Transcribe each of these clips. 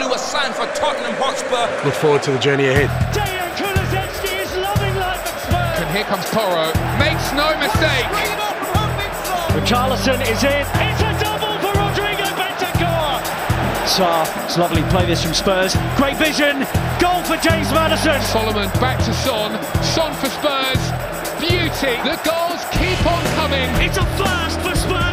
blew a sign for Tottenham Hotspur. Look forward to the journey ahead. Dejan Kulusevski is loving life at Spurs. And here comes Toro. Makes no mistake. Richarlison is in. It's a double for Rodrigo Bentancur. Saar, it's lovely play this from Spurs. Great vision. Goal for James Madison. Solomon back to Son. Son for Spurs. Beauty. The goals keep on coming. It's a first for Spurs'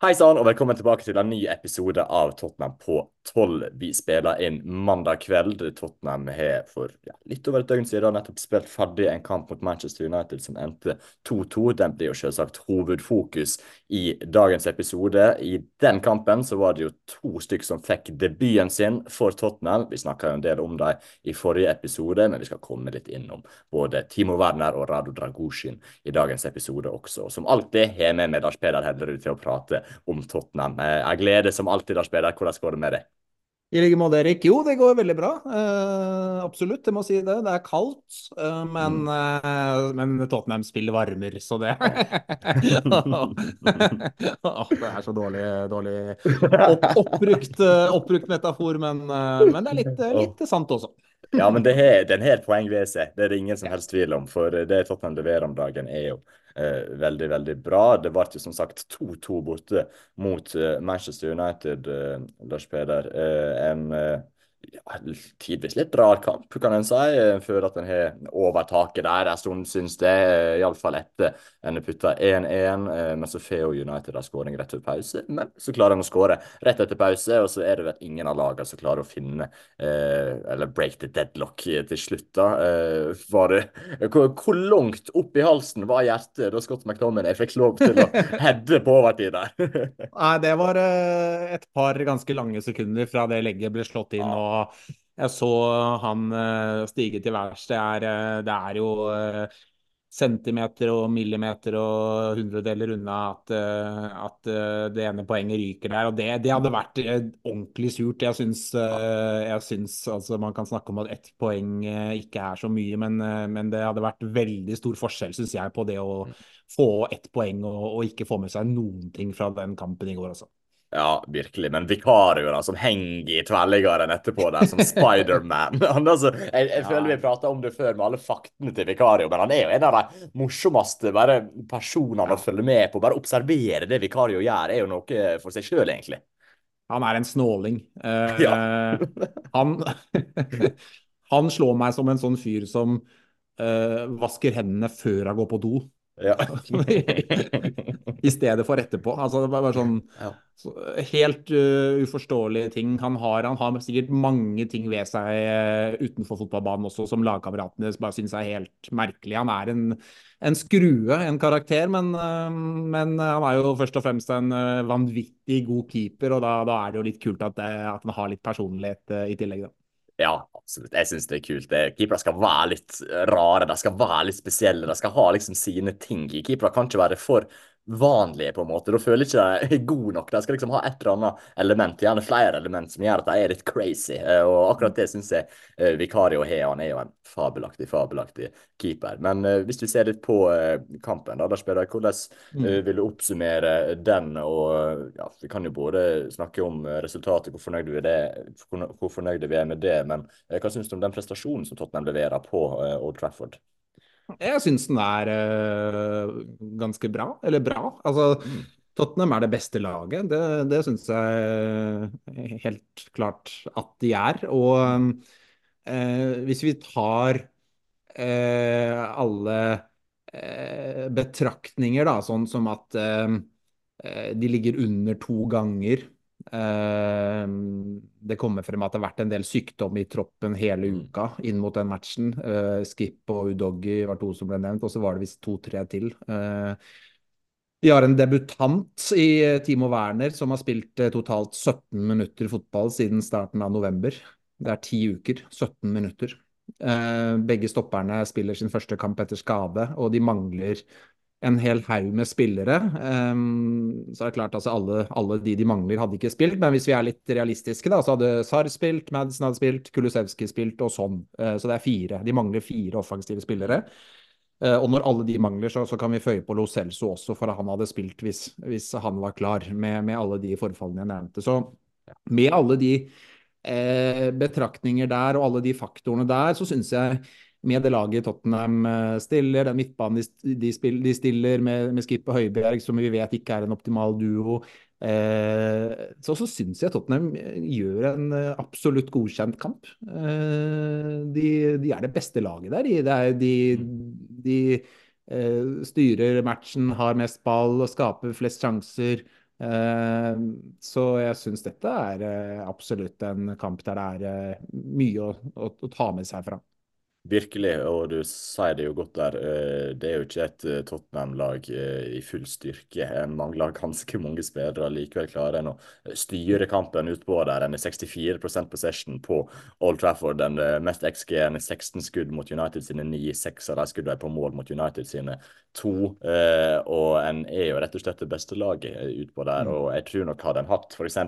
Hei sann, og velkommen tilbake til en ny episode av Tottenham på 12. Vi spiller inn mandag kveld. Tottenham har for ja, litt over et døgn siden nettopp spilt ferdig en kamp mot Manchester United som endte 2-2. Den blir jo selvsagt hovedfokus i dagens episode. I den kampen så var det jo to stykker som fikk debuten sin for Tottenham. Vi snakka en del om dem i forrige episode, men vi skal komme litt innom både Timo Werner og Rado Dragushin i dagens episode også. Og som alltid har jeg med Lars Peder Hellerud til å prate om Tottenham. Eh, Jeg gleder som alltid, Lars Peder. Hvordan går det med deg? I like måte, Erik. Jo, det går veldig bra. Eh, absolutt, jeg må si det. Det er kaldt, eh, men, eh, men Tottenham spiller varmer, så det oh, Det er så dårlig, dårlig opp, oppbrukt, eh, oppbrukt metafor, men, eh, men det er litt, litt sant også. Ja, men det er, den har et poeng ved seg. Det er det ingen som helst tvil om. For det Tottenham leverer om dagen, er jo eh, veldig, veldig bra. Det ble som sagt 2-2 borte mot eh, Manchester United, eh, Lars Peder. Eh, en ja, tidvis litt rar kamp, kan en si. før føler at en har overtaket der en stund, synes det. eh, Iallfall etter en har putta 1-1. eh, Men så får United en skåring rett før pause. Men så klarer en å skåre rett etter pause, og så er det vel ingen av lagene som klarer å finne eh, Eller break the deadlock til slutt, da. Eh, var det, hvor, hvor langt opp i halsen var hjertet da Scott McDominay fikk lov til å heade på overtid der? Nei, det var eh, et par ganske lange sekunder fra det legget ble slått inn, og jeg så han eh, stige til værs. Det eh, det er jo eh, centimeter og millimeter og hundredeler unna at, at det ene poenget ryker der. Og det, det hadde vært ordentlig surt. Jeg syns, jeg syns altså man kan snakke om at ett poeng ikke er så mye, men, men det hadde vært veldig stor forskjell, syns jeg, på det å få ett poeng og, og ikke få med seg noen ting fra den kampen i går, altså. Ja, virkelig. Men Vikario, som henger i tverrliggeren etterpå der, som Spiderman Han, altså, Jeg, jeg føler vi prata om det før med alle faktene til Vikario, men han er jo en av de morsomste bare personene å følge med på. Bare observere det Vikario gjør, er jo noe for seg sjøl, egentlig. Han er en snåling. Uh, Ja. han, han slår meg som en sånn fyr som uh, vasker hendene før han går på do, Ja. i stedet for etterpå. Altså, det var bare sånn Ja. så, Helt uh, uforståelige ting. Han har, han har sikkert mange ting ved seg uh, utenfor fotballbanen også, som lagkameratene bare syns er helt merkelig. Han er en, en skrue, en karakter, men, uh, men han er jo først og fremst en vanvittig god keeper, og da, da er det jo litt kult at, det, at han har litt personlighet i tillegg. da. Ja, absolutt. Jeg syns det er kult. Keepere skal være litt rare, de skal være litt spesielle. De skal ha liksom sine ting. Keepere kan ikke være for vanlige, på en måte. Da føler ikke de er gode nok. De skal liksom ha et eller annet element, gjerne flere element, som gjør at de er litt crazy. Eh, Og akkurat det syns jeg eh, Vikario har. Han er jo en fabelaktig, fabelaktig keeper. Men eh, hvis du ser litt på kampen, da, da spiller jeg, hvordan eh, vil du oppsummere den? Og ja, vi kan jo både snakke om resultatet, hvor fornøyde vi det, hvor, fornøyde vi er med det, men hva syns du om den prestasjonen som Tottenham leverer på Old Trafford? Jeg syns den er eh, ganske bra, eller bra. Altså, Tottenham er det beste laget, det, det syns jeg helt klart at de er. Og eh, hvis vi tar eh, alle betraktninger, da, sånn som at de ligger under to ganger. Eh, det kommer frem at det har vært en del sykdom i troppen hele uka inn mot den matchen. Eh, Skip og Udoggi var to som ble nevnt, og så var det visst to-tre til. Eh, de har en debutant i Timo Werner som har spilt totalt 17 minutter fotball siden starten av november. Det er ti uker, 17 minutter. Begge stopperne spiller sin første kamp etter skade, og de mangler en hel haug med spillere. Um, så er det klart altså alle, alle, de de mangler, hadde ikke spilt. Men hvis vi er litt realistiske, da, så hadde Sar spilt, Madsen hadde spilt, Kulusevski spilt og sånn. Uh, så det er fire. De mangler fire offensive spillere. Uh, og når alle de mangler, så, så kan vi føye på Lo Celso også, for han hadde spilt hvis, hvis han var klar med, med, alle de forfallene jeg nevnte. Så med alle de uh, betraktninger der og alle de faktorene der, så syns jeg med det laget Tottenham eh, stiller, den midtbanen de, de, de stiller med, med Skip og Høibjerg, som vi vet ikke er en optimal duo, eh, så, så syns jeg Tottenham gjør en eh, absolutt godkjent kamp. Eh, de, de, er det beste laget der. De, de, de eh, styrer matchen, har mest ball og skaper flest sjanser. Eh, så jeg syns dette er absolutt en kamp der det er mye å, å, å ta med seg fra. Virkelig, og du sier det jo godt der. Eh, det er jo ikke et eh, Tottenham-lag eh, i full styrke. En mangler ganske mange spillere. Likevel klarer en å styre kampen utpå der. En er 64% possession på Old Trafford. Den mest XG-en er 16 skudd mot United sine 9. Seks av de skuddene er på mål mot United sine to. Og en er jo rett og slett det beste laget utpå der. Mm. Og jeg tror nok hadde en hatt f.eks.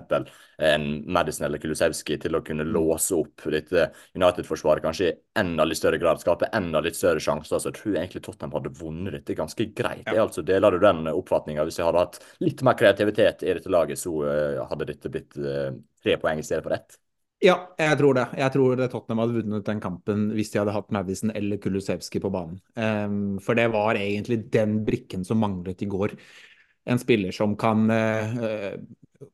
en Madison eller Kulusevski til å kunne mm. låse opp dette United-forsvaret kanskje enda litt større grad skape enda litt større sjanser, så jeg tror egentlig Tottenham hadde vunnet dette ganske greit. Ja. altså Deler du den oppfatninga? Hvis jeg hadde hatt litt mer kreativitet i dette laget, så uh, hadde dette blitt uh, tre poeng i stedet for ett? Ja, jeg tror det. Jeg tror Tottenham hadde vunnet den kampen hvis de hadde hatt Madison eller Kulusevski på banen. Um, for det var egentlig den brikken som manglet i går. En spiller som kan uh,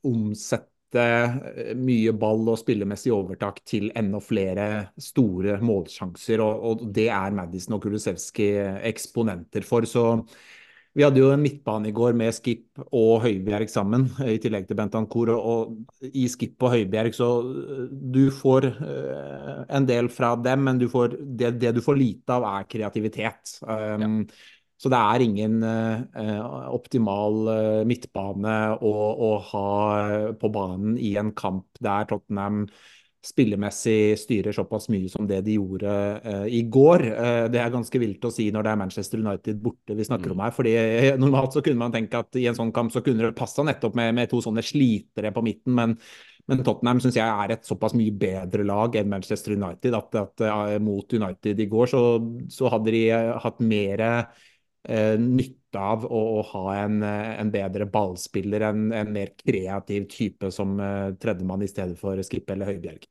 omsette Eh, mye ball og spillemessig overtak til enda flere store målsjanser. Og, og det er Madison og Kulusevski eksponenter for. Så vi hadde jo en midtbane i går med Skip og Høibjerg sammen, i tillegg til Bentancour. Og, og i Skip og Høibjerg så eh, du får en del fra dem, men du får, det, det, du får lite av, er kreativitet. Um, ja. Så det er ingen uh, optimal uh, midtbane å, å, ha på banen i en kamp der Tottenham spillemessig styrer såpass mye som det de gjorde uh, i går. det er ganske vilt å si når det er Manchester United borte vi snakker mm. om her. fordi Normalt så kunne man tenke at i en sånn kamp så kunne det passa nettopp med, med, to sånne slitere på midten, men, men Tottenham syns jeg er et såpass mye bedre lag enn Manchester United. At, at mot United i går så, så hadde de hatt mer nytte av å, å ha en, eh, en, bedre ballspiller, en, en, mer kreativ type som eh, tredjemann i stedet for Skippe eller Høibjerg.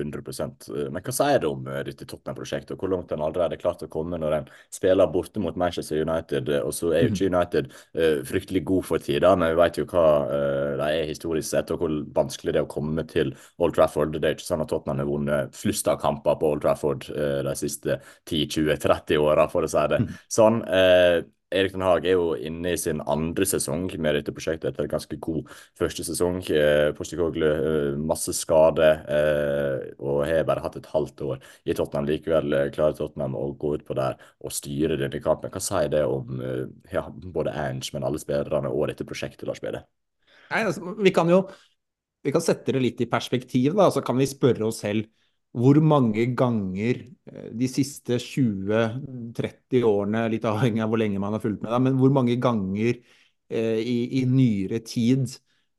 100 Men hva sier du om eh, dette Tottenham-prosjektet, og hvor langt en allerede har klart å komme når en spiller borte mot Manchester United? Og så er jo ikke United uh, fryktelig god for tida, men vi vet jo hva uh, de er historisk sett, og hvor vanskelig det er å komme til Old Trafford. Det er ikke sånn at Tottenham har vunnet flust av kamper på Old Trafford uh, de siste 10-20-30 åra, for å si det sånn. Erik Den Haag er jo inne i sin andre sesong med dette prosjektet etter en ganske god første sesong. Eh, Postikoglu eh, masse skade eh, og har bare hatt et halvt år i Tottenham. Likevel klarer Tottenham å gå ut på der og styre denne kampen. Hva sier det om ja, både Ange, men alle spillerne og dette prosjektet, Lars Bede? Nei, altså, vi kan jo vi kan sette det litt i perspektiv. da, Så kan vi spørre oss selv hvor mange ganger eh, de siste 20-30 årene, litt avhengig av hvor lenge man har fulgt med, men hvor mange ganger eh, i, i, nyere tid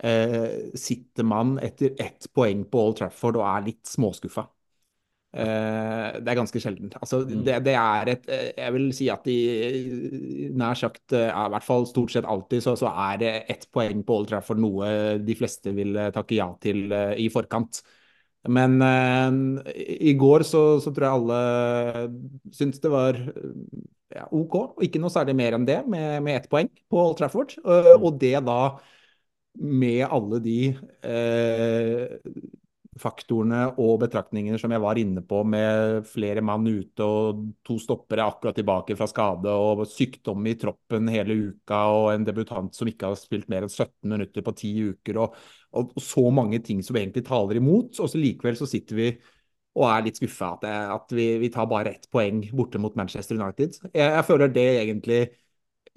eh, sitter man etter ett poeng på Old Trafford og er litt småskuffa? Eh, det er ganske sjeldent. Altså, mm. det, det, er et Jeg vil si at de nær sagt, i hvert fall stort sett alltid, så, så er ett poeng på Old Trafford noe de fleste vil takke ja til i forkant. Men uh, i går så, så, tror jeg alle syntes det var ja, OK, og ikke noe særlig mer enn det, med, med ett poeng på Old Trafford. Uh, og det da med alle de uh, faktorene og betraktningene som jeg var inne på, med flere mann ute og to stoppere akkurat tilbake fra skade, og sykdom i troppen hele uka, og en debutant som ikke har spilt mer enn 17 minutter på ti uker, og, og, så mange ting som egentlig taler imot. Og så likevel så sitter vi og er litt skuffa at, at vi, vi, tar bare ett poeng borte mot Manchester United. Jeg, jeg føler det egentlig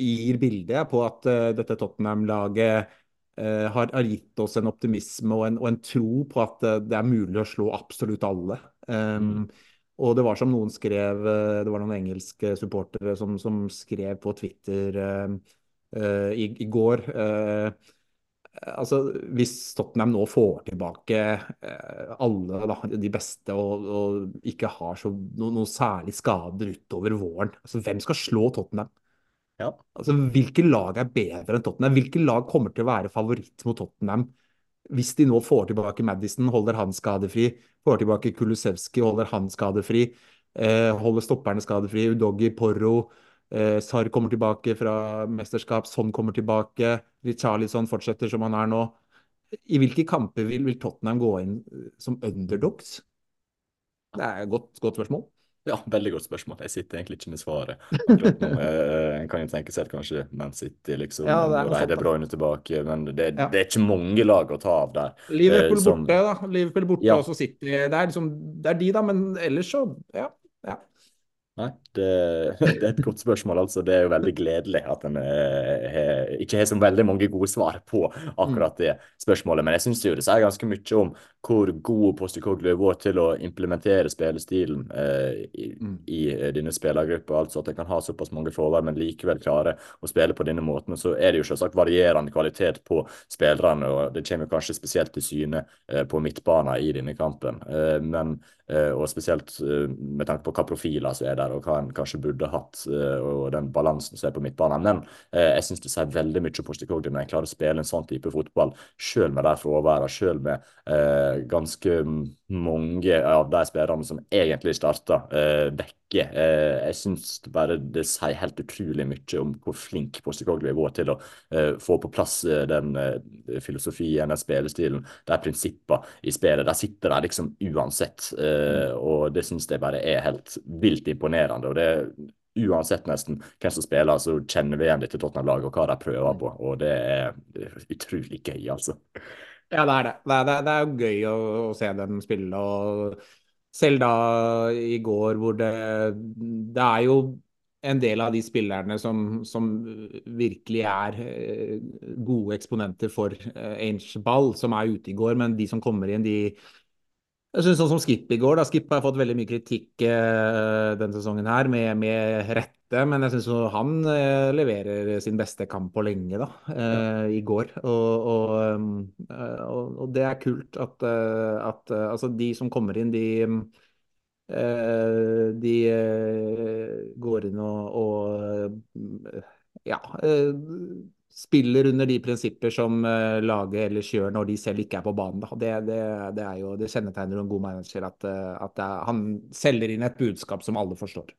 gir bildet på at uh, dette Tottenham-laget har, har, gitt oss en optimisme og en, og en, tro på at det er mulig å slå absolutt alle. Um, Og det var som noen skrev, det var noen engelske supportere som, som skrev på Twitter i, i, går altså, Hvis Tottenham nå får tilbake eh, alle da, de beste og, og ikke har så, no, noe, særlig skader utover våren, altså, hvem skal slå Tottenham? Ja. Altså, Hvilke lag er bedre enn Tottenham? Hvilke lag kommer til å være favoritt mot Tottenham? Hvis de nå får tilbake Madison, holder han skadefri. Får tilbake Kulusevski, holder han skadefri. Eh, holder stopperne skadefri. Udogi, Porro. Eh, Sar kommer tilbake fra mesterskap, Son kommer tilbake. Richarlison fortsetter som han er nå. I hvilke kamper vil, vil Tottenham gå inn eh, som underdogs? Det er et godt, godt spørsmål. Ja, veldig godt spørsmål. Jeg sitter egentlig ikke med svaret akkurat nå. Eh, en kan jo tenke seg at kanskje Man City liksom, ja, det er De Bruyne tilbake, men det, ja. det, er ikke mange lag å ta av der. Liverpool eh, som, borte, da. Liverpool borte ja. og så City. Det er, liksom, det er de, da, men ellers så ja. ja. Nei, det, det, er et godt spørsmål. altså. Det er jo veldig gledelig at en eh, ikke har så veldig mange gode svar på akkurat det spørsmålet. Men jeg syns det sier ganske mye om hvor god Postikoglu har vært til å implementere spillestilen eh, i, mm. i, denne spillergruppa. Altså at en kan ha såpass mange forvær, men likevel klare å spille på denne måten. Så er det jo selvsagt varierende kvalitet på spillerne, og det kommer kanskje spesielt til syne eh, på midtbanen i denne kampen. Eh, men, eh, og spesielt eh, med tanke på hva profiler som er der der, og hva en kanskje burde hatt, eh, og den balansen som er på midtbanen. Men eh, jeg syns det sier veldig mye om Stikoglu når en klarer å spille en sånn type fotball, selv med de fraværene, selv med eh, ganske mange av de spillerne som egentlig starta, eh, vekke. Eh, jeg syns bare det sier helt utrolig mye om hvor flink Postikoglu har vært til å eh, få på plass den filosofien, den spillestilen, de prinsippene i spillet. De sitter der liksom uansett, og det syns jeg bare er helt vilt imponerende og det Uansett nesten hvem som spiller, så kjenner vi igjen dette Tottenham-laget og hva de prøver på. Og det er, utrolig gøy, altså. Ja, det er det. Det er, det er jo gøy å, å, se dem spille. og Selv da i går hvor det Det er jo en del av de spillerne som, som virkelig er eh, gode eksponenter for eh, Ainge Ball, som er ute i går, men de som kommer inn, de jeg synes sånn som Skip i går, da. Skip har fått veldig mye kritikk eh, denne sesongen her, med, med rette. Men jeg syns han eh, leverer sin beste kamp på lenge, da, uh, i går. Og, og, um, og, og, det er kult at, at altså de som kommer inn, de de går inn og ja spiller under de prinsipper som uh, laget ellers gjør når de selv ikke er på banen. Det, det, det, jo, det, kjennetegner en god manager at, uh, at er, han selger inn et budskap som alle forstår.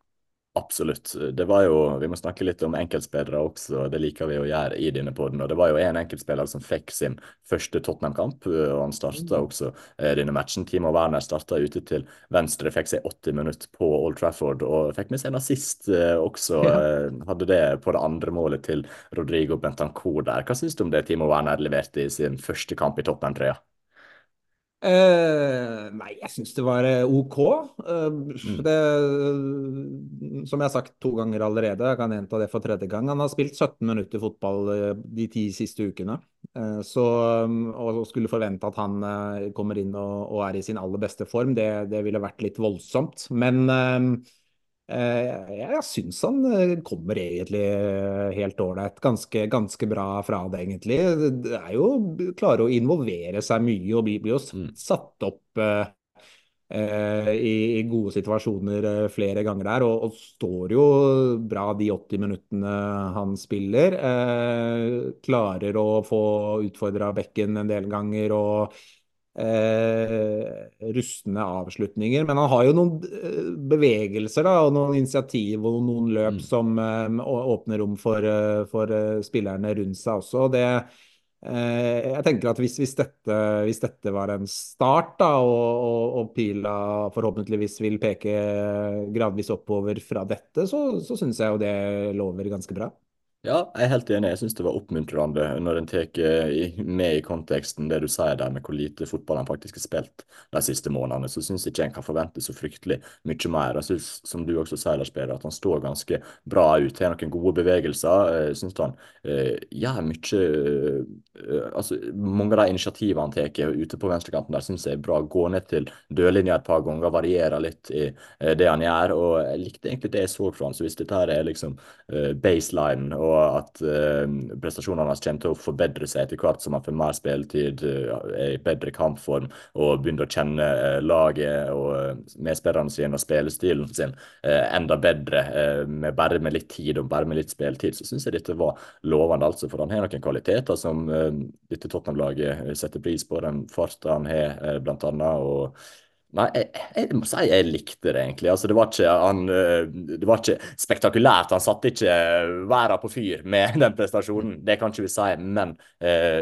Absolutt. Det var jo, Vi må snakke litt om enkeltspillere også, det liker vi å gjøre i denne poden. Det var jo en enkeltspiller som fikk sin første Tottenham-kamp, og han starta mm. også eh, denne matchen. Timo Werner starta ute til venstre, fikk seg 80 minutter på Old Trafford og fikk med seg en assist eh, også. Eh, hadde det på det andre målet til Rodrigo Bentancour der. Hva syns du om det Timo Werner leverte i sin første kamp i Tottenham-trøya? Uh, nei, jeg syns det var eh, OK. Uh, det, som jeg har sagt to ganger allerede, jeg kan gjenta det for tredje gang. Han har spilt 17 minutter fotball de ti siste ukene. Uh, så å skulle forvente at han kommer inn og, og, er i sin aller beste form, det, det ville vært litt voldsomt. Men Eh, jeg syns han eh, kommer egentlig eh, helt ålreit. Ganske, ganske, bra fra det, egentlig. Det er jo klare å involvere seg mye og blir, bli jo mm. satt opp uh, i, i, gode situasjoner uh, flere ganger der. Og, og, står jo bra de 80 minuttene han spiller. Uh, klarer å få utfordra bekken en del ganger. og eh, rustne avslutninger. Men han har jo noen eh, bevegelser da, og noen initiativ og noen løp mm. som eh, åpner rom for, eh, for uh, spillerne rundt seg også. Det, eh, jeg tenker at hvis, hvis, dette, hvis, dette, var en start, da, og, og, og, pila forhåpentligvis vil peke gradvis oppover fra dette, så, så syns jeg jo det lover ganske bra. Ja, jeg er helt enig. Jeg syns det var oppmuntrende når en tar med i konteksten det du sier der med hvor lite fotball han faktisk har spilt de siste månedene. Så syns ikke en kan forvente så fryktelig mye mer. Jeg synes, som du også sier, Lars Peder, at han står ganske bra ut. Har noen gode bevegelser. Jeg syns han uh, gjør mye uh, altså, Mange av de initiativene han tar ute på venstrekanten der, syns jeg er bra. Gå ned til dørlinja et par ganger, variere litt i det han gjør. Og jeg likte egentlig det jeg så fra han. Så hvis dette her er liksom baseline og og at uh, prestasjonene hans kommer til å forbedre seg etter hvert som han får mer spilletid, uh, er i bedre kampform og begynner å kjenne uh, laget og medspillerne sine og spillestilen sin enda bedre, med bare med litt tid og bare med litt spilletid, så syns jeg dette var lovende, altså. For han har noen kvaliteter som dette Tottenham-laget setter pris på. Den farten han har, blant annet. og Nei, jeg, jeg, må si jeg likte det, egentlig. Altså, det, var ikke, han, eh, det var ikke spektakulært. Han satte ikke verden på fyr med den prestasjonen, det kan ikke vi si. Men eh,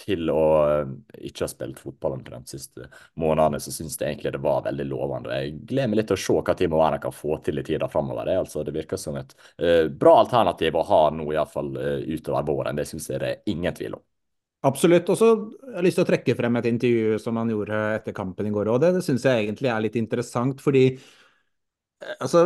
til å eh, ikke ha spilt fotball de siste månedene, så syns jeg egentlig det var veldig lovende. Jeg gleder meg litt til å se hva Timo Werner kan få til i tida framover. Det, altså, det virker som et eh, bra alternativ å ha nå, iallfall utover våren. Det syns jeg det er ingen tvil om. Absolutt. Og så har jeg lyst til å trekke frem et intervju som han gjorde etter kampen i går òg. Det, det syns jeg egentlig er litt interessant, fordi eh, altså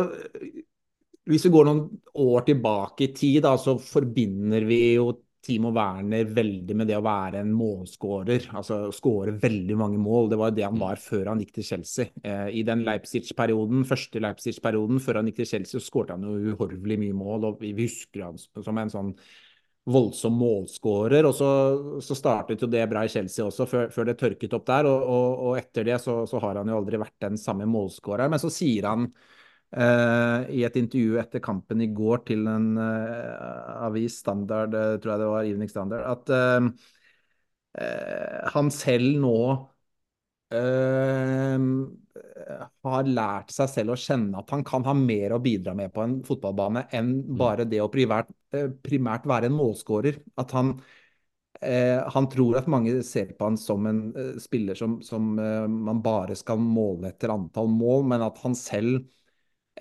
Hvis vi går noen år tilbake i tid, da, så forbinder vi jo Timo Werner veldig med det å være en målskårer. Altså skåre veldig mange mål. Det var det han var før han gikk til Chelsea. Eh, I den Leipzig-perioden, første Leipzig-perioden før han gikk til Chelsea, så skåret han jo uhorvelig mye mål. og Vi husker han som en sånn voldsom målskårer. Og så, så, startet jo det bra i Chelsea også, før, før det tørket opp der. Og, og, og etter det så, så, har han jo aldri vært den samme målskåreren. Men så sier han eh, i et intervju etter kampen i går til en eh, avis, Standard, eh, tror jeg det var, Evening Standard, at eh, eh, han selv nå eh, har lært seg selv å kjenne at han kan ha mer å bidra med på en fotballbane enn mm. bare det å primært, eh, primært være en målskårer. At han, eh, han, tror at mange ser på han som en eh, spiller som, som eh, man bare skal måle etter antall mål, men at han selv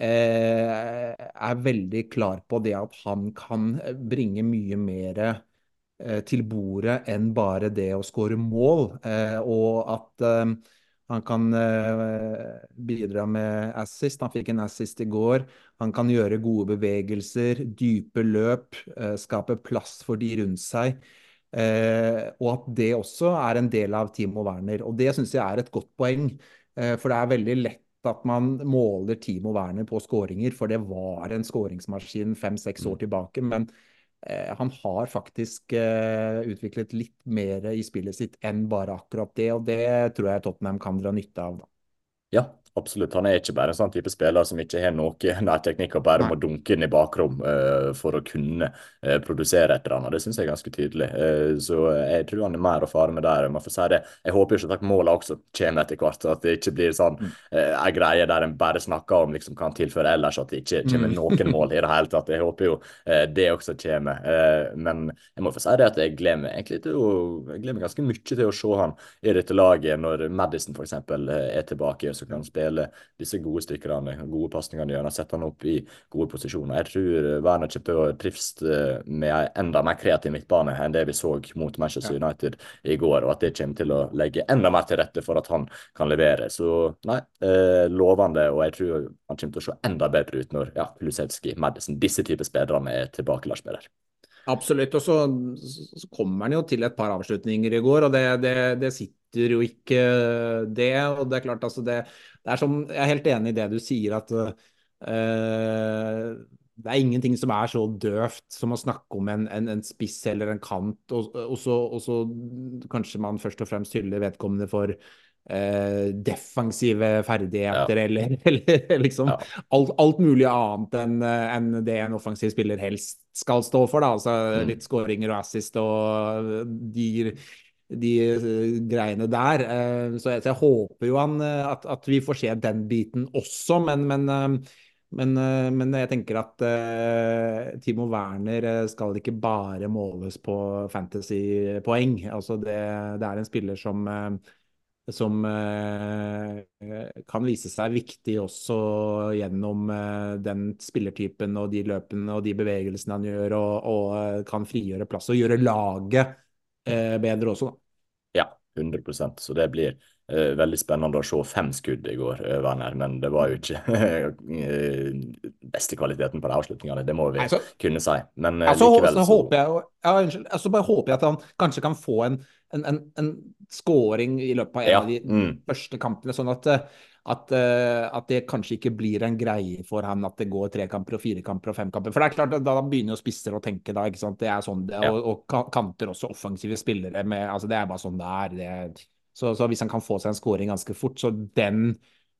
eh, er veldig klar på det at han kan bringe mye mer eh, til bordet enn bare det å skåre mål, og at han kan uh, bidra med assist. Han fikk en assist i går. Han kan gjøre gode bevegelser, dype løp, uh, skape plass for de rundt seg. Uh, og at det også er en del av Timo Werner. Og det syns jeg er et godt poeng. for det er veldig lett at man måler Timo Werner på skåringer, for det var en skåringsmaskin fem-seks år mm. tilbake. men Eh, han har faktisk eh, utviklet litt mer i spillet sitt enn bare akkurat det, og det tror jeg Tottenham kan dra nytte av. da. Ja, Absolutt. Han er ikke bare en sånn type spiller som ikke har noe nærteknikk og bare må dunke inn i bakrom uh, for å kunne uh, produsere et eller annet. Det syns jeg er ganske tydelig. Uh, så jeg tror han er mer å fare med der. Man får si det. Jeg håper ikke at målene også kommer etter hvert. At det ikke blir sånn mm. en greie der en bare snakker om liksom, hva han tilfører ellers, at det ikke kommer mm. noen mål i det hele tatt. Jeg håper jo det også kommer. men jeg må få si det at jeg gleder meg egentlig til å, jeg gleder meg ganske mye til å se han i dette laget når Madison f.eks. er tilbake. så kan han spille spille disse gode stykkene, gode pasningene gjennom, sette han opp i gode posisjoner. Jeg tror Werner å trives eh, med en enda mer kreativ midtbane enn det vi så mot Manchester United i går, og at det kommer til å legge enda mer til rette for at han kan levere. Så nei, eh, lovende, og jeg tror han kommer til å se enda bedre ut når ja, Lusevski, Madison, disse typer spillerne er tilbake, Lars Peder. Absolutt. Og så, så, kommer han jo til et par avslutninger i går, og det, det, det sitter jo ikke det. Og det er klart, altså det, det er som, Jeg er helt enig i det du sier, at uh, det er ingenting som er så døvt som å snakke om en, en, en spiss eller en kant, og, og, så, og, så, kanskje man først og fremst hyller vedkommende for uh, defensive ferdigheter, ja. eller, eller, liksom ja. alt, alt, mulig annet enn en det en offensiv spiller helst skal stå for. da, altså mm. Litt skåringer og assist og de de eh, greiene der. Eh, så jeg, så jeg håper jo han, eh, at, at, vi får se den biten også, men, men, men, men jeg tenker at uh, Timo Werner skal ikke bare måles på fantasypoeng. Altså det, det, er en spiller som, som kan vise seg viktig også gjennom den spillertypen og de løpene og de bevegelsene han gjør, og, og kan frigjøre plass og gjøre laget bedre også, da. Ja, 100% Så det blir Uh, veldig spennende å se fem skudd i går, uh, Werner, men det var jo ikke uh, beste kvaliteten på de avslutningene. Det må vi altså, kunne si. Men altså, likevel så, håper jeg, ja, unnskyld, altså bare håper jeg at han kanskje kan få en, en, en, en scoring i løpet av en ja, av de mm. første kampene, sånn at, at, at, det kanskje ikke blir en greie for han at det går tre kamper og fire kamper og fem kamper. For det er klart, at da begynner jo spisser å tenke da, ikke sant. Det er sånn det, ja. og, og, kanter også offensive spillere med Altså, det er bare sånn det er. det så, så, hvis han kan få seg en scoring ganske fort, så den,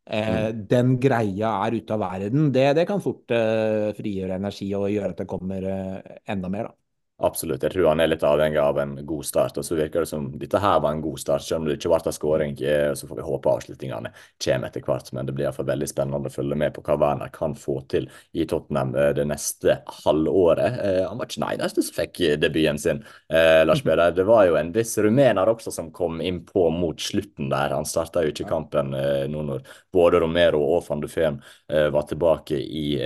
eh, mm. den greia er ute av verden, det, det kan fort eh, frigjøre energi og gjøre at det kommer eh, enda mer. da. Absolutt. Jeg tror han er litt avhengig av en god start. og Så virker det som dette her var en god start, selv om det ikke ble skåring. Eh, så får vi håpe avslutningene kommer etter hvert. Men det blir iallfall veldig spennende å følge med på hva Werner kan få til i Tottenham eh, det neste halvåret. Eh, han var ikke den eneste som fikk debuten sin, Lars Peder. Det var jo en viss rumener også som kom innpå mot slutten der. Han starta jo ikke kampen nå når både Romero og van de Feen var tilbake i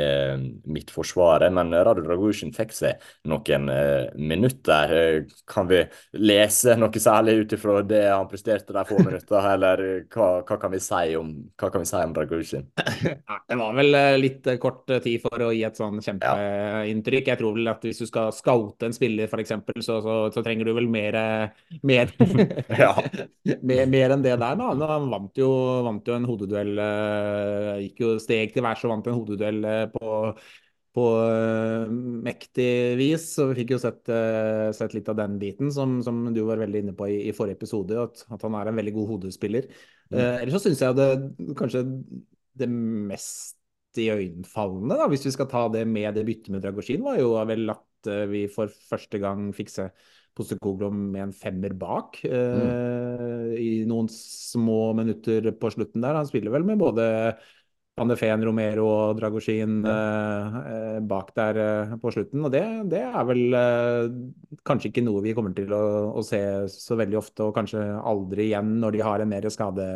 midtforsvaret. Men Radu Dragushin fikk seg noen minutter. Eh, kan vi lese noe særlig ut ifra det han presterte de få minutter, eller hva, hva, kan vi si om, hva kan vi si om Dragushin? det var vel eh, litt eh, kort tid for å gi et sånn kjempeinntrykk. Jeg tror vel at hvis du skal scoute en spiller, f.eks., så, så, så trenger du vel mer mer, mer, mer, enn det der. da. Han vant jo, vant jo en hodeduell. Gikk jo steg til værs og vant en hodeduell på på uh, mektig vis. Så vi fikk jo sett, uh, sett litt av den biten som, som, du var veldig inne på i, i forrige episode, at, at, han er en veldig god hodespiller. Mm. Uh, ellers så syns jeg det kanskje det mest iøynefallende, hvis vi skal ta det med det byttet med Dragosjin, var jo vel at vi for første gang fikk se Postekoglo med en femmer bak mm. i noen små minutter på slutten der. Han spiller vel med både van de Feen, Romero og Dragosjin eh, eh, bak der eh, på slutten. Og det, det er vel eh, kanskje ikke noe vi kommer til å, å, se så veldig ofte, og kanskje aldri igjen når de har en mer skade,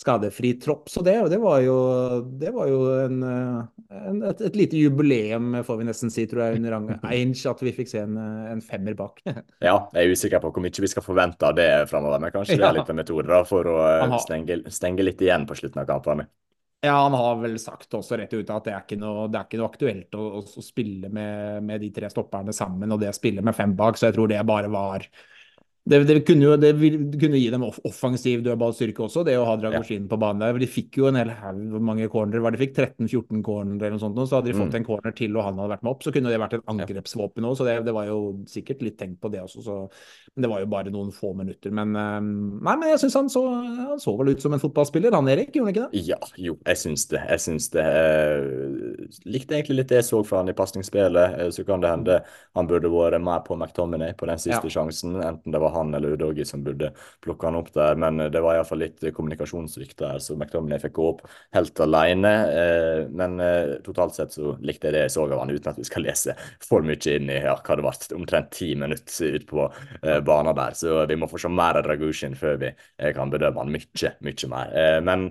skadefri tropp. Så det, det var jo, det var jo en, eh, en, et, et, lite jubileum, får vi nesten si, tror jeg, under Ainge, at vi fikk se en, en, femmer bak. ja, jeg er usikker på hvor mye vi skal forvente av det framover, men kanskje det er litt en metode for å stenge, stenge litt igjen på slutten av kampene. Ja, han har vel sagt også rett ut at det er ikke noe, er ikke noe aktuelt å, å spille med, med, de tre stopperne sammen, og det å spille med fem bak, så jeg tror det bare var det, det, kunne jo det kunne gi dem offensiv dødballstyrke også, det å ha Dragosjin ja. på banen der. De fikk jo en hel haug hvor mange cornerer var de fikk 13-14 cornerer eller noe sånt, så hadde de fått mm. en corner til og han hadde vært med opp, så kunne det vært et angrepsvåpen òg. Så det, det, var jo sikkert litt tenkt på det også, så, men det var jo bare noen få minutter. Men um, nei, men jeg syns han, han, så vel ut som en fotballspiller, han Erik, gjorde han ikke det? Ja, jo, jeg syns det. Jeg syns det. Jeg likte egentlig litt det jeg så fra han i pasningsspillet. Eh, så kan det hende han burde vært mer på McTominay på den siste ja. sjansen, enten det var han eller Udogi som burde plukke han opp der. Men det var iallfall litt kommunikasjonssvikt der, så McTominay fikk gå opp helt alene. Eh, men eh, totalt sett så likte jeg det jeg så av han, uten at vi skal lese for mye inn i ja, hva det ble, omtrent ti minutter ut på eh, banen der. Så vi må få se mer av Dragushin før vi kan bedømme han mye, mye mer. Men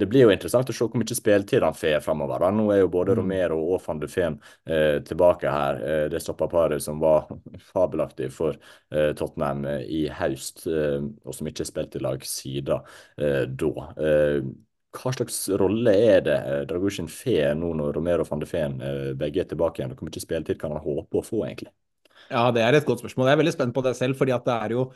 det blir jo interessant å se hvor mye spilletid han får framover. Nå er jo både mm. Romero og van de Feen eh, tilbake her. Eh, det stopperparet som var fabelaktig for eh, Tottenham eh, i høst, eh, og som ikke spilte i lag siden eh, da. hva slags rolle er det Dragushin får nå når Romero og van de Feen begge er tilbake igjen? Hvor mye spilletid kan han håpe å få, egentlig? Ja, Det er et godt spørsmål. Jeg er veldig spent på det selv. fordi at det er jo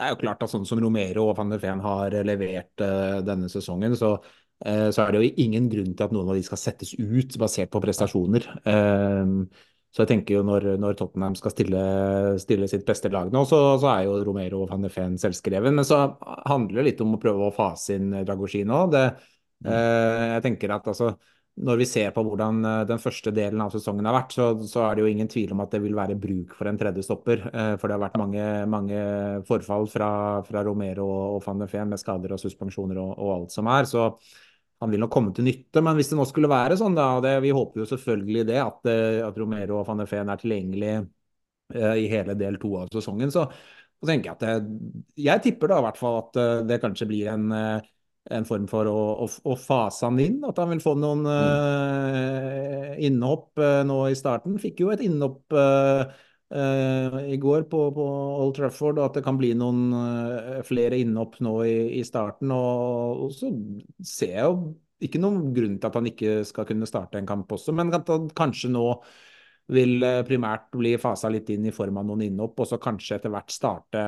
det er jo klart at sånn som Romero og van der Feen har levert uh, denne sesongen, så uh, så er det jo ingen grunn til at noen av de skal settes ut basert på prestasjoner. Uh, så jeg tenker jo når, når Tottenham skal stille, stille, sitt beste lag nå, så, så, er jo Romero og van de Feen selvskreven. Men så handler det litt om å prøve å fase inn Dragoshin òg. Mm. Eh, jeg tenker at altså når vi ser på hvordan den første delen av sesongen har vært, så, så, er det jo ingen tvil om at det vil være bruk for en tredje stopper. For det har vært mange, mange forfall fra, fra Romero og van de Feen med skader og suspensjoner og, og alt som er. Så han vil nok komme til nytte. Men hvis det nå skulle være sånn, da, det, vi håper jo selvfølgelig det, at, eh, at Romero og van de Feen er tilgjengelig i hele del to av sesongen, så, så tenker jeg at det, Jeg tipper da i hvert fall at eh, det kanskje blir en, eh, en form for å, å, å, fase han inn. At han vil få noen mm. uh, innhopp uh, nå i starten. Fikk jo et innhopp uh, i går på, på, Old Trafford, og at det kan bli noen flere innhopp nå i, i starten. Og, og, så ser jeg jo ikke noen grunn til at han ikke skal kunne starte en kamp også, men at han kanskje nå vil primært bli fasa litt inn i form av noen innhopp, og så kanskje etter hvert starte,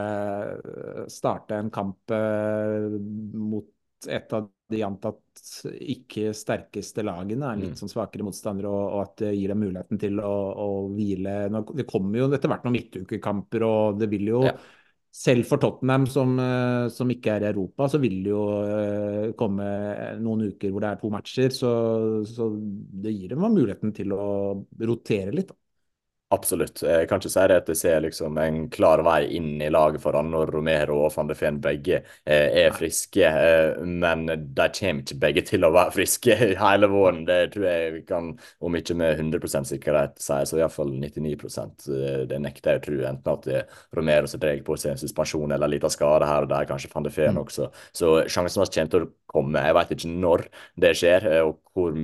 starte en kamp mot et av de antatt ikke sterkeste lagene, er litt mm. sånn svakere motstandere, og, og, at det gir dem muligheten til å, å hvile. Det kommer jo etter hvert noen midtukekamper, og det vil jo ja selv for Tottenham, som, eh, som, ikke er i Europa, så vil det jo komme noen uker hvor det er to matcher. Så, så det gir dem muligheten til å rotere litt. Absolutt. Jeg kan ikke si det at jeg ser liksom en klar vei inn i laget for han når Romero og van de Feen begge eh, er friske. Eh, men de kommer ikke begge til å være friske hele våren. Det tror jeg vi kan, om ikke med 100 sikkerhet, si. Så iallfall 99 eh, Det nekter jeg å tro. Enten at det er Romero som drar på seg en suspensjon eller en liten skade her og der, kanskje van de Feen mm. også. Så sjansen kommer til å komme. Jeg vet ikke når det skjer, og hvor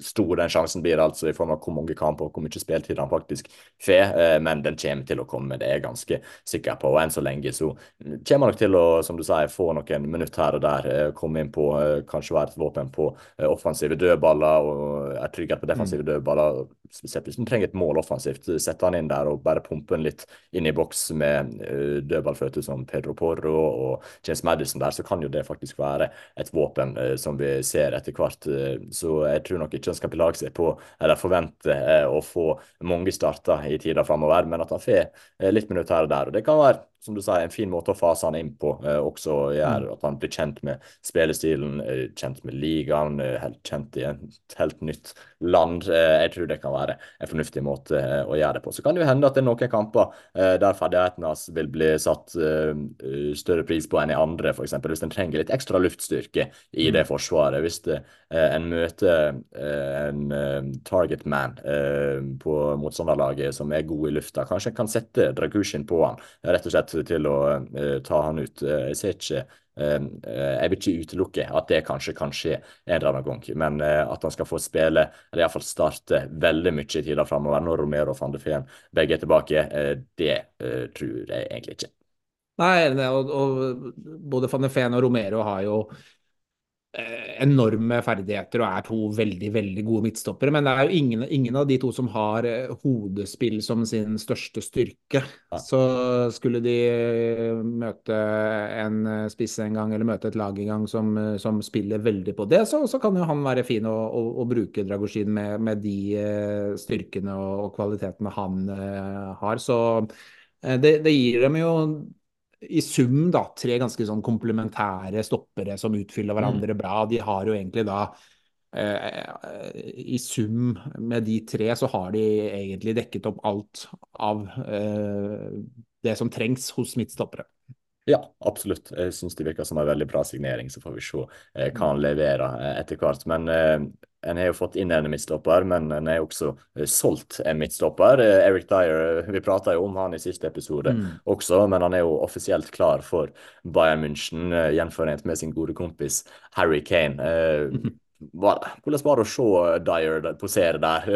stor den sjansen blir, altså i form av hvor mange kamper og hvor mye spiltid han faktisk får. Eh, men den kommer til å komme, det er jeg ganske sikker på. Og enn så lenge så kommer han nok til å, som du sier, få noen minutter her og der. Eh, komme inn på eh, kanskje være et våpen på offensive dødballer og er trygghet på defensive mm. dødballer. Spesielt hvis han trenger et mål offensivt. Sette han inn der og bare pumpe han litt inn i boks med dødballføtter som Pedro Porro og James Madison der, så kan jo det faktisk være et våpen som vi ser etter hvert. Så jeg tror nok ikke han skal belage seg på eller forvente eh, å få mange starter i tida framover, men at han får eh, litt minutt her og der. og Det kan være som du sa, en fin måte å fase han inn på. Eh, også gjør mm. at han blir kjent med spillestilen, eh, kjent med ligaen, eh, helt kjent i et helt nytt land. Eh, jeg tror det kan være en fornuftig måte eh, å gjøre det på. Så kan det jo hende at det er noen kamper der ferdighetene hans vil bli satt større pris på enn i andre, f.eks. Hvis en trenger litt ekstra luftstyrke i mm. det forsvaret. Hvis det, en møter en target man på motstanderlaget som er god i lufta, kanskje en kan sette Dragushin på han, rett og slett til å uh, ta han ut. Jeg ser ikke Jeg vil ikke utelukke at det kanskje kan skje en eller annen gang, men at han skal få spille, eller iallfall starte veldig mye i tida framover når Romero og van de Feen begge er tilbake, det tror jeg egentlig ikke. Nei, og, og både van de Feen og Romero har jo Eh, enorme ferdigheter og er to veldig veldig gode midtstoppere. Men det er jo ingen, ingen av de to som har eh, hodespill som sin største styrke. Ja. Så skulle de eh, møte en spiss en gang eller møte et lag en gang som, som spiller veldig på det, så, så, kan jo han være fin å, å, å bruke Dragosjin med, med, de styrkene og, og kvalitetene han har. Så det, det gir dem jo i sum da, tre ganske sånn komplementære stoppere som utfyller hverandre mm. bra. De har jo egentlig da eh, I sum med de tre så har de egentlig dekket opp alt av eh, det som trengs hos midtstoppere. Ja, absolutt. Jeg syns det virker som en veldig bra signering. Så får vi se eh, hva han leverer eh, etter hvert. Men eh, en har jo fått inn en midtstopper, men en har også uh, solgt en midtstopper. Uh, Eric Dyer, vi prata jo om han i siste episode mm. også, men han er jo offisielt klar for Bayern München, gjenforent med sin gode kompis Harry Kane. Mm hvordan var det å se Dyer posere der?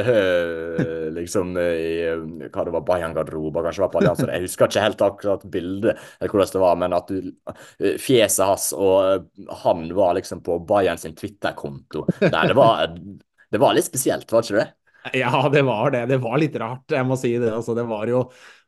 liksom i hva det var, Bayern-garderoben, kanskje var på allianser. Jeg husker ikke helt akkurat bildet, eller hvordan det var, men at du, fjeset hans og han var liksom på Bayern sin Twitter-konto. Det var, det var litt spesielt, var ikke det? Ja, det var det. Det var litt rart, jeg må si det. Altså, det var jo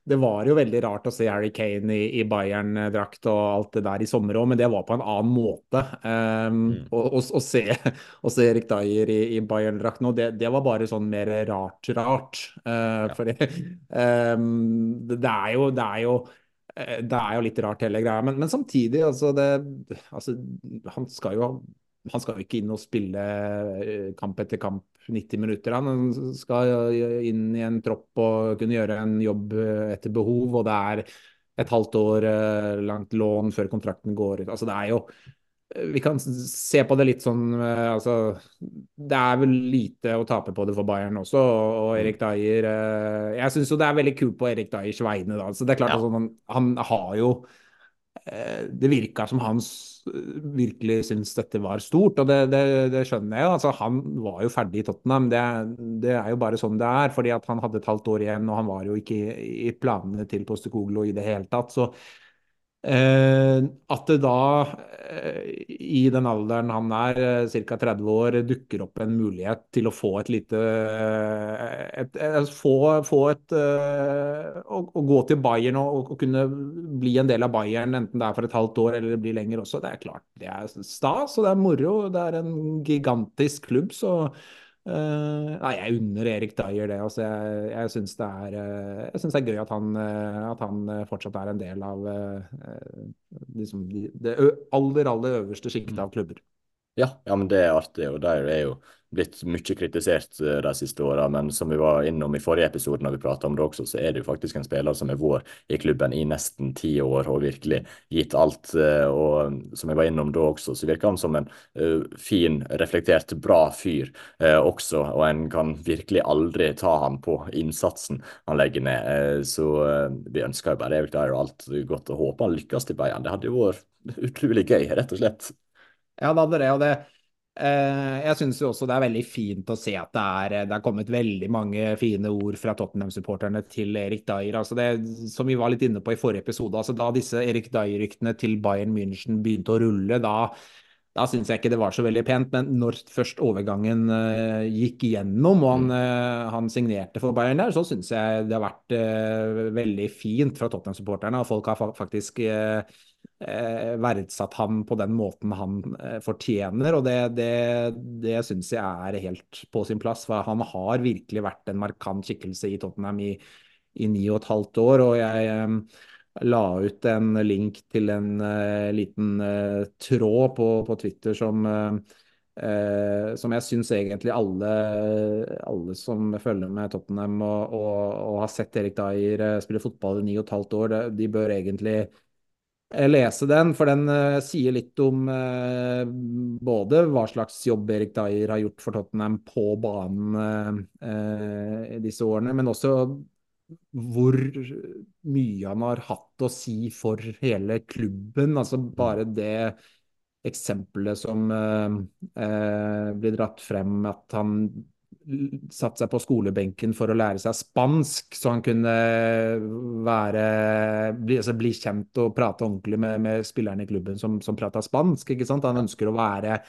det var jo veldig rart å se Harry Kane i, i Bayern-drakt og alt det der i sommer òg, men det var på en annen måte. Um, mm. og, og, og, se, å, se, Erik Dyer i, i Bayern-drakt nå, det, det, var bare sånn mer rart-rart. Uh, ja. For um, det, er jo, det er jo eh, det er jo litt rart hele greia, men, men samtidig, altså, det, altså Han skal jo han skal jo ikke inn og spille eh, kamp etter kamp 90 minutter. Han skal inn i en tropp og kunne gjøre en jobb eh, etter behov. Og det er et halvt år eh, langt lån før kontrakten går ut. Altså det er jo vi kan se på det litt sånn altså, Det er vel lite å tape på det for Bayern også, og mm. Erik Dyer Jeg syns jo det er veldig kult på Erik Dyers vegne. da, så det er klart ja. altså, han, han, har jo Det virka som han virkelig syntes dette var stort, og det, det, det skjønner jeg jo. altså Han var jo ferdig i Tottenham, det, det, er jo bare sånn det er. fordi at han hadde et halvt år igjen, og han var jo ikke i planene til Postekoglo i det hele tatt. så at det da, eh, i den alderen han er, eh, ca. 30 år, dukker opp en mulighet til å få et lite et, et, Få, få et å, å, gå til Bayern og, og, kunne bli en del av Bayern, enten det er for et halvt år eller det blir lenger også, det er klart det er stas og det er moro. Det er en gigantisk klubb, så Uh, nei, jeg unner Erik Dyer det. Altså, jeg jeg syns det, uh, det, er gøy at han, uh, at han, fortsatt er en del av liksom, det aller, aller øverste sjiktet av klubber. Ja, ja, men det er artig. Og de er jo blitt mye kritisert eh, de siste åra, men som vi var innom i forrige episode når vi prata om det også, så er det jo faktisk en spiller som har vært i klubben i nesten ti år og virkelig gitt alt. Eh, og som jeg var innom da også, så virker han som en uh, fin, reflektert, bra fyr uh, også. Og en kan virkelig aldri ta han på innsatsen han legger ned. Uh, så vi ønsker jo bare Erik Dyer alt godt og håper han lykkes til Bayern. Det hadde jo vært utrolig gøy, rett og slett. Ja, det hadde det. og det Eh, jeg syns også det er veldig fint å se at det er, det er kommet veldig mange fine ord fra Tottenham-supporterne til Erik Dyer. Altså det, som vi var litt inne på i forrige episode, altså da disse Erik Dyer-ryktene til Bayern München begynte å rulle, da, da syns jeg ikke det var så veldig pent. Men når først overgangen uh, gikk igjennom og han, uh, han, signerte for Bayern der, så syns jeg det har vært uh, veldig fint fra Tottenham-supporterne. Og folk har faktisk eh, verdsatt ham på den måten han eh, fortjener. Og det, det, det syns jeg er helt på sin plass. For han har virkelig vært en markant skikkelse i Tottenham i, i ni og et halvt år. Og jeg eh, la ut en link til en uh, liten uh, tråd på, på, Twitter som uh, som jeg syns egentlig alle, alle, som følger med Tottenham og, og, og har sett Erik Dyer eh, spille fotball i ni og et halvt år, de bør egentlig Eh, lese den, for den uh, sier litt om uh, både hva slags jobb Erik Dyer har gjort for Tottenham på banen uh, disse årene, men også hvor mye han har hatt å si for hele klubben. Altså bare det eksempelet som blir dratt frem, at han satt seg på skolebenken for å lære seg spansk, så han kunne være, bli, altså bli kjent og prate ordentlig med, med spillerne i klubben som, som prata spansk. Han ønsker å være,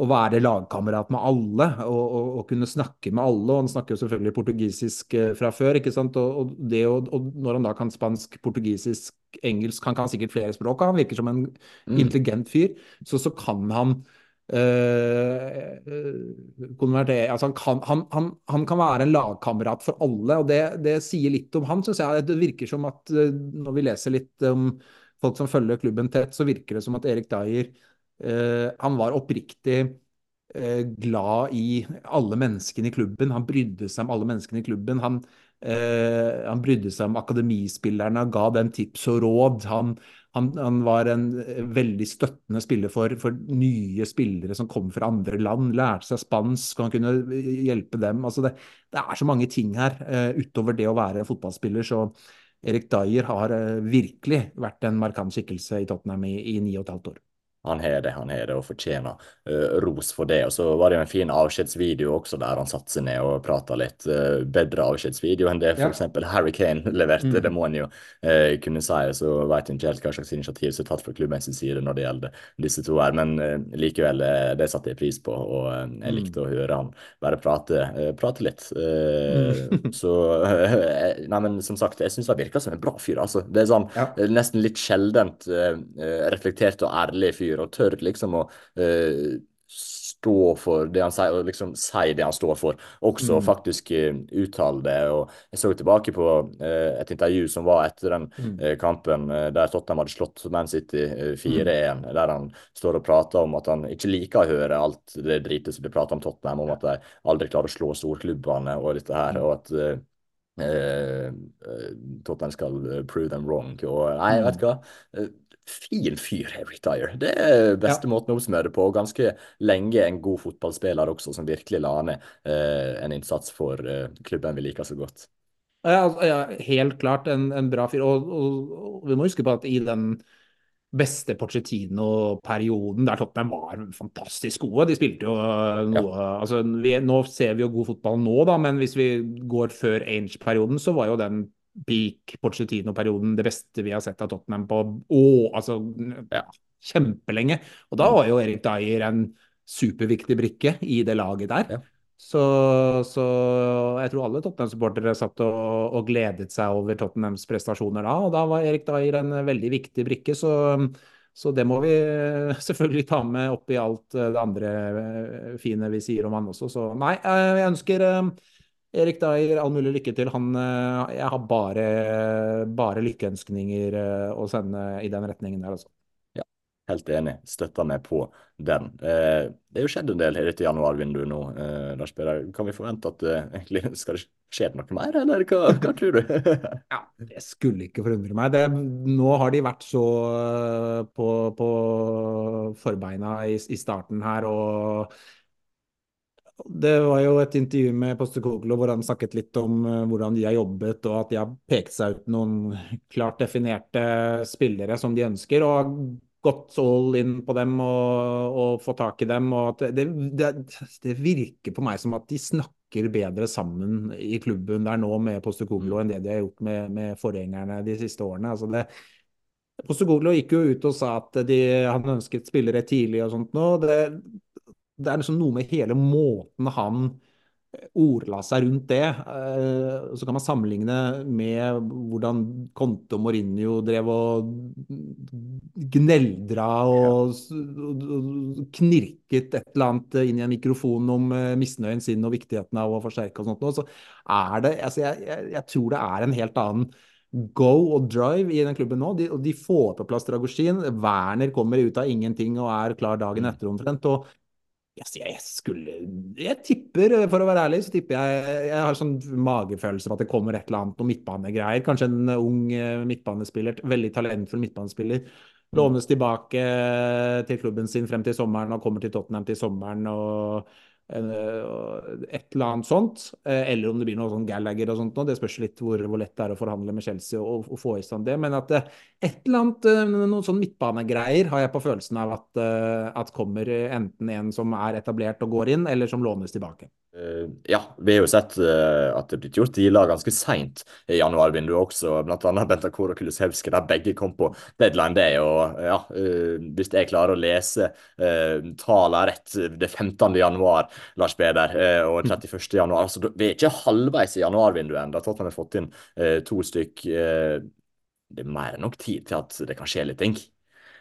å være lagkamerat med alle og, og, og, kunne snakke med alle. og Han snakker jo selvfølgelig portugisisk eh, fra før. ikke sant? Og, og, det, og, når han da kan spansk, portugisisk, engelsk Han kan sikkert flere språk, han virker som en mm. intelligent fyr. Så, så kan han Uh, altså han, kan, han, han, han, kan, være en lagkamerat for alle, og det, det sier litt om han, syns jeg. Det virker som at uh, når vi leser litt om folk som følger klubben tett, så virker det som at Erik Dyer han var oppriktig glad i alle menneskene i klubben. Han brydde seg om alle menneskene i klubben. Han, han brydde seg om akademispillerne, ga dem tips og råd. Han, han, han, var en eh, veldig støttende spiller for, for, nye spillere som kom fra andre land. Lærte seg spansk, og han kunne eh, hjelpe dem. Altså det, det, er så mange ting her uh, utover det å være fotballspiller. Så Erik Dyer har uh, virkelig vært en markant skikkelse i Tottenham i, ni og et halvt år. Han har det, han har det, og fortjener uh, ros for det. Og så var det jo en fin avskjedsvideo også, der han satte seg ned og prata litt. Uh, bedre avskjedsvideo enn det f.eks. Ja. Harry Kane leverte, mm. det må en jo uh, kunne si. Så veit en ikke helt hva slags initiativ som er tatt fra klubbens side når det gjelder disse to her, men likevel, det satte jeg pris på, og jeg mm. likte mm. å høre han bare prate, prate litt. Mm. så Nei, men som sagt, jeg syns han virker som en bra fyr, altså. Det er sånn ja. nesten litt sjeldent reflektert og ærlig fyr fyr og tør liksom å uh, stå for det han sier, og liksom si det han står for. Også mm. faktisk uh, uttale det. og Jeg så tilbake på uh, et intervju som var etter den mm. uh, kampen der Tottenham hadde slått Man City 4-1, mm. der han står og prater om at han ikke liker å høre alt det dritet som blir pratet om Tottenham, om at de aldri klarer å slå storklubbene og dette her. Mm. og at Uh, Tottenham skal prove them wrong. Og nei, vet du hva? Fin fyr, Harry Dyer. Det er beste ja. måten å oppsummere det på. Ganske lenge en god fotballspiller også, som virkelig la ned uh, en innsats for uh, klubben vi liker så godt. Ja, altså, ja helt klart en, en bra fyr. Og, og, og, vi må huske på at i den beste Pochettino-perioden der Tottenham var fantastisk gode. De spilte jo noe ja. altså, vi, Nå ser vi jo god fotball nå, da, men hvis vi går før Ainge-perioden, så var jo den peak Pochettino-perioden det beste vi har sett av Tottenham på å, altså, ja, kjempelenge. Og da var jo Erik Dyer en superviktig brikke i det laget der. Ja. Så, så, jeg tror alle Tottenham-supportere satt og, og, gledet seg over Tottenhams prestasjoner da. Og da var Erik Dyer en veldig viktig brikke, så, så, det må vi selvfølgelig ta med oppi alt det andre eh, fine vi sier om han også. Så nei, jeg ønsker eh, Erik Dyer all mulig lykke til. Han, eh, jeg har bare, bare lykkeønskninger å sende i den retningen der, altså. Ja, Helt enig. Støtter meg på den. Eh, det er jo skjedd en del i dette januarvinduet nå. Eh, Lars Peder. Kan vi forvente at eh, egentlig skal det skje noe mer, eller hva, hva tror du? ja, Det skulle ikke forundre meg. Det, nå har de vært så eh, på, på forbeina i, i, starten her. og det var jo et intervju med Postekoglo hvor han snakket litt om uh, hvordan de har jobbet, og at de har pekt seg ut noen klart definerte spillere som de ønsker. og gått all in på dem og, og få tak i dem. og det, det, det, virker på meg som at de snakker bedre sammen i klubben der nå med Postekoglo enn det de har gjort med, med forgjengerne de siste årene. altså det Postegoglo gikk jo ut og sa at de, han ønsket spillere tidlig og sånt nå. Det, det er liksom noe med hele måten han ordla seg rundt det. Eh, så kan man sammenligne med hvordan Conte og Mourinho drev og gneldra og knirket et eller annet inn i en mikrofon om eh, misnøyen sin og viktigheten av å forsterke og sånt. Så er det, altså jeg, jeg, jeg tror det er en helt annen go og drive i den klubben nå. De, og de får på plass Dragosjin. Werner kommer ut av ingenting og er klar dagen mm. etter omtrent. og jeg skulle Jeg tipper, for å være ærlig, så tipper jeg Jeg har sånn magefølelse på at det kommer et eller annet noe midtbanegreier. Kanskje en ung eh, midtbanespiller, veldig talentfull midtbanespiller. Lånes tilbake til klubben sin frem til sommeren og kommer til Tottenham til sommeren. og et eller annet sånt. Eh, eller om det blir noe sånn Gallagher og sånt. Det spørs litt hvor, hvor, lett det er å forhandle med Chelsea og, og få i stand det. Men at eh, et eller annet, noen sånn midtbanegreier har jeg på følelsen av at, at kommer enten en som er etablert og går inn, eller som lånes tilbake. Uh, ja, vi har jo sett uh, at det er blitt gjort dealer ganske seint i januarvinduet også, bl.a. Bentakor og Kulusevski, der begge kom på deadline day. Og ja, uh, hvis jeg klarer å lese tallene rett det 15. januar, Lars Peder, og 31. Mm. januar, altså vi er ikke halvveis i januarvinduet ennå. Tottenham har fått inn to stykk. det er mer enn nok tid til at det kan skje litt ting.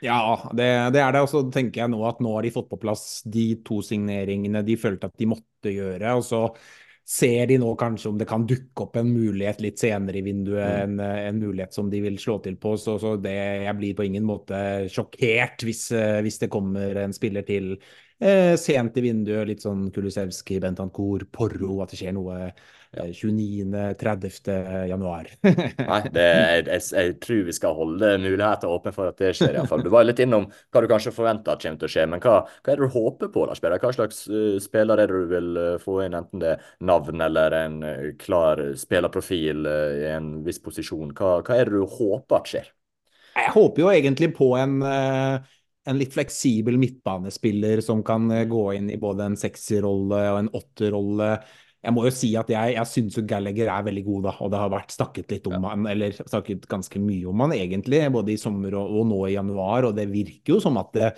Ja, det, det, er det. Og så tenker jeg nå at nå har de fått på plass de to signeringene de følte at de måtte gjøre. og så ser de nå kanskje om det kan dukke opp en mulighet litt senere i vinduet, mm. en, en, mulighet som de vil slå til på. Så, så det, jeg blir på ingen måte sjokkert hvis, hvis det kommer en spiller til eh, sent i vinduet. Litt sånn Kulusevski, Bentancour, Porro, at det skjer noe 29.-30. Eh, januar. Nei, det, jeg, jeg, tror vi skal holde muligheter åpne for at det skjer. i fall. Du var litt innom hva du kanskje forventer at kommer til å skje, men hva, hva er det du håper på? Lars Hva slags uh, spiller er det du vil uh, få inn, enten det er navn eller en uh, klar spillerprofil i en viss posisjon? Hva, hva, er det du håper at skjer? Jeg håper jo egentlig på en en litt fleksibel midtbanespiller som kan gå inn i både en sekserrolle og en åtterrolle jeg må jo si at jeg, jeg syns Gallagher er veldig god, da. Og det har vært snakket litt om ja. han, eller snakket ganske mye om han egentlig, både i sommer og, og, nå i januar. Og det virker jo som at det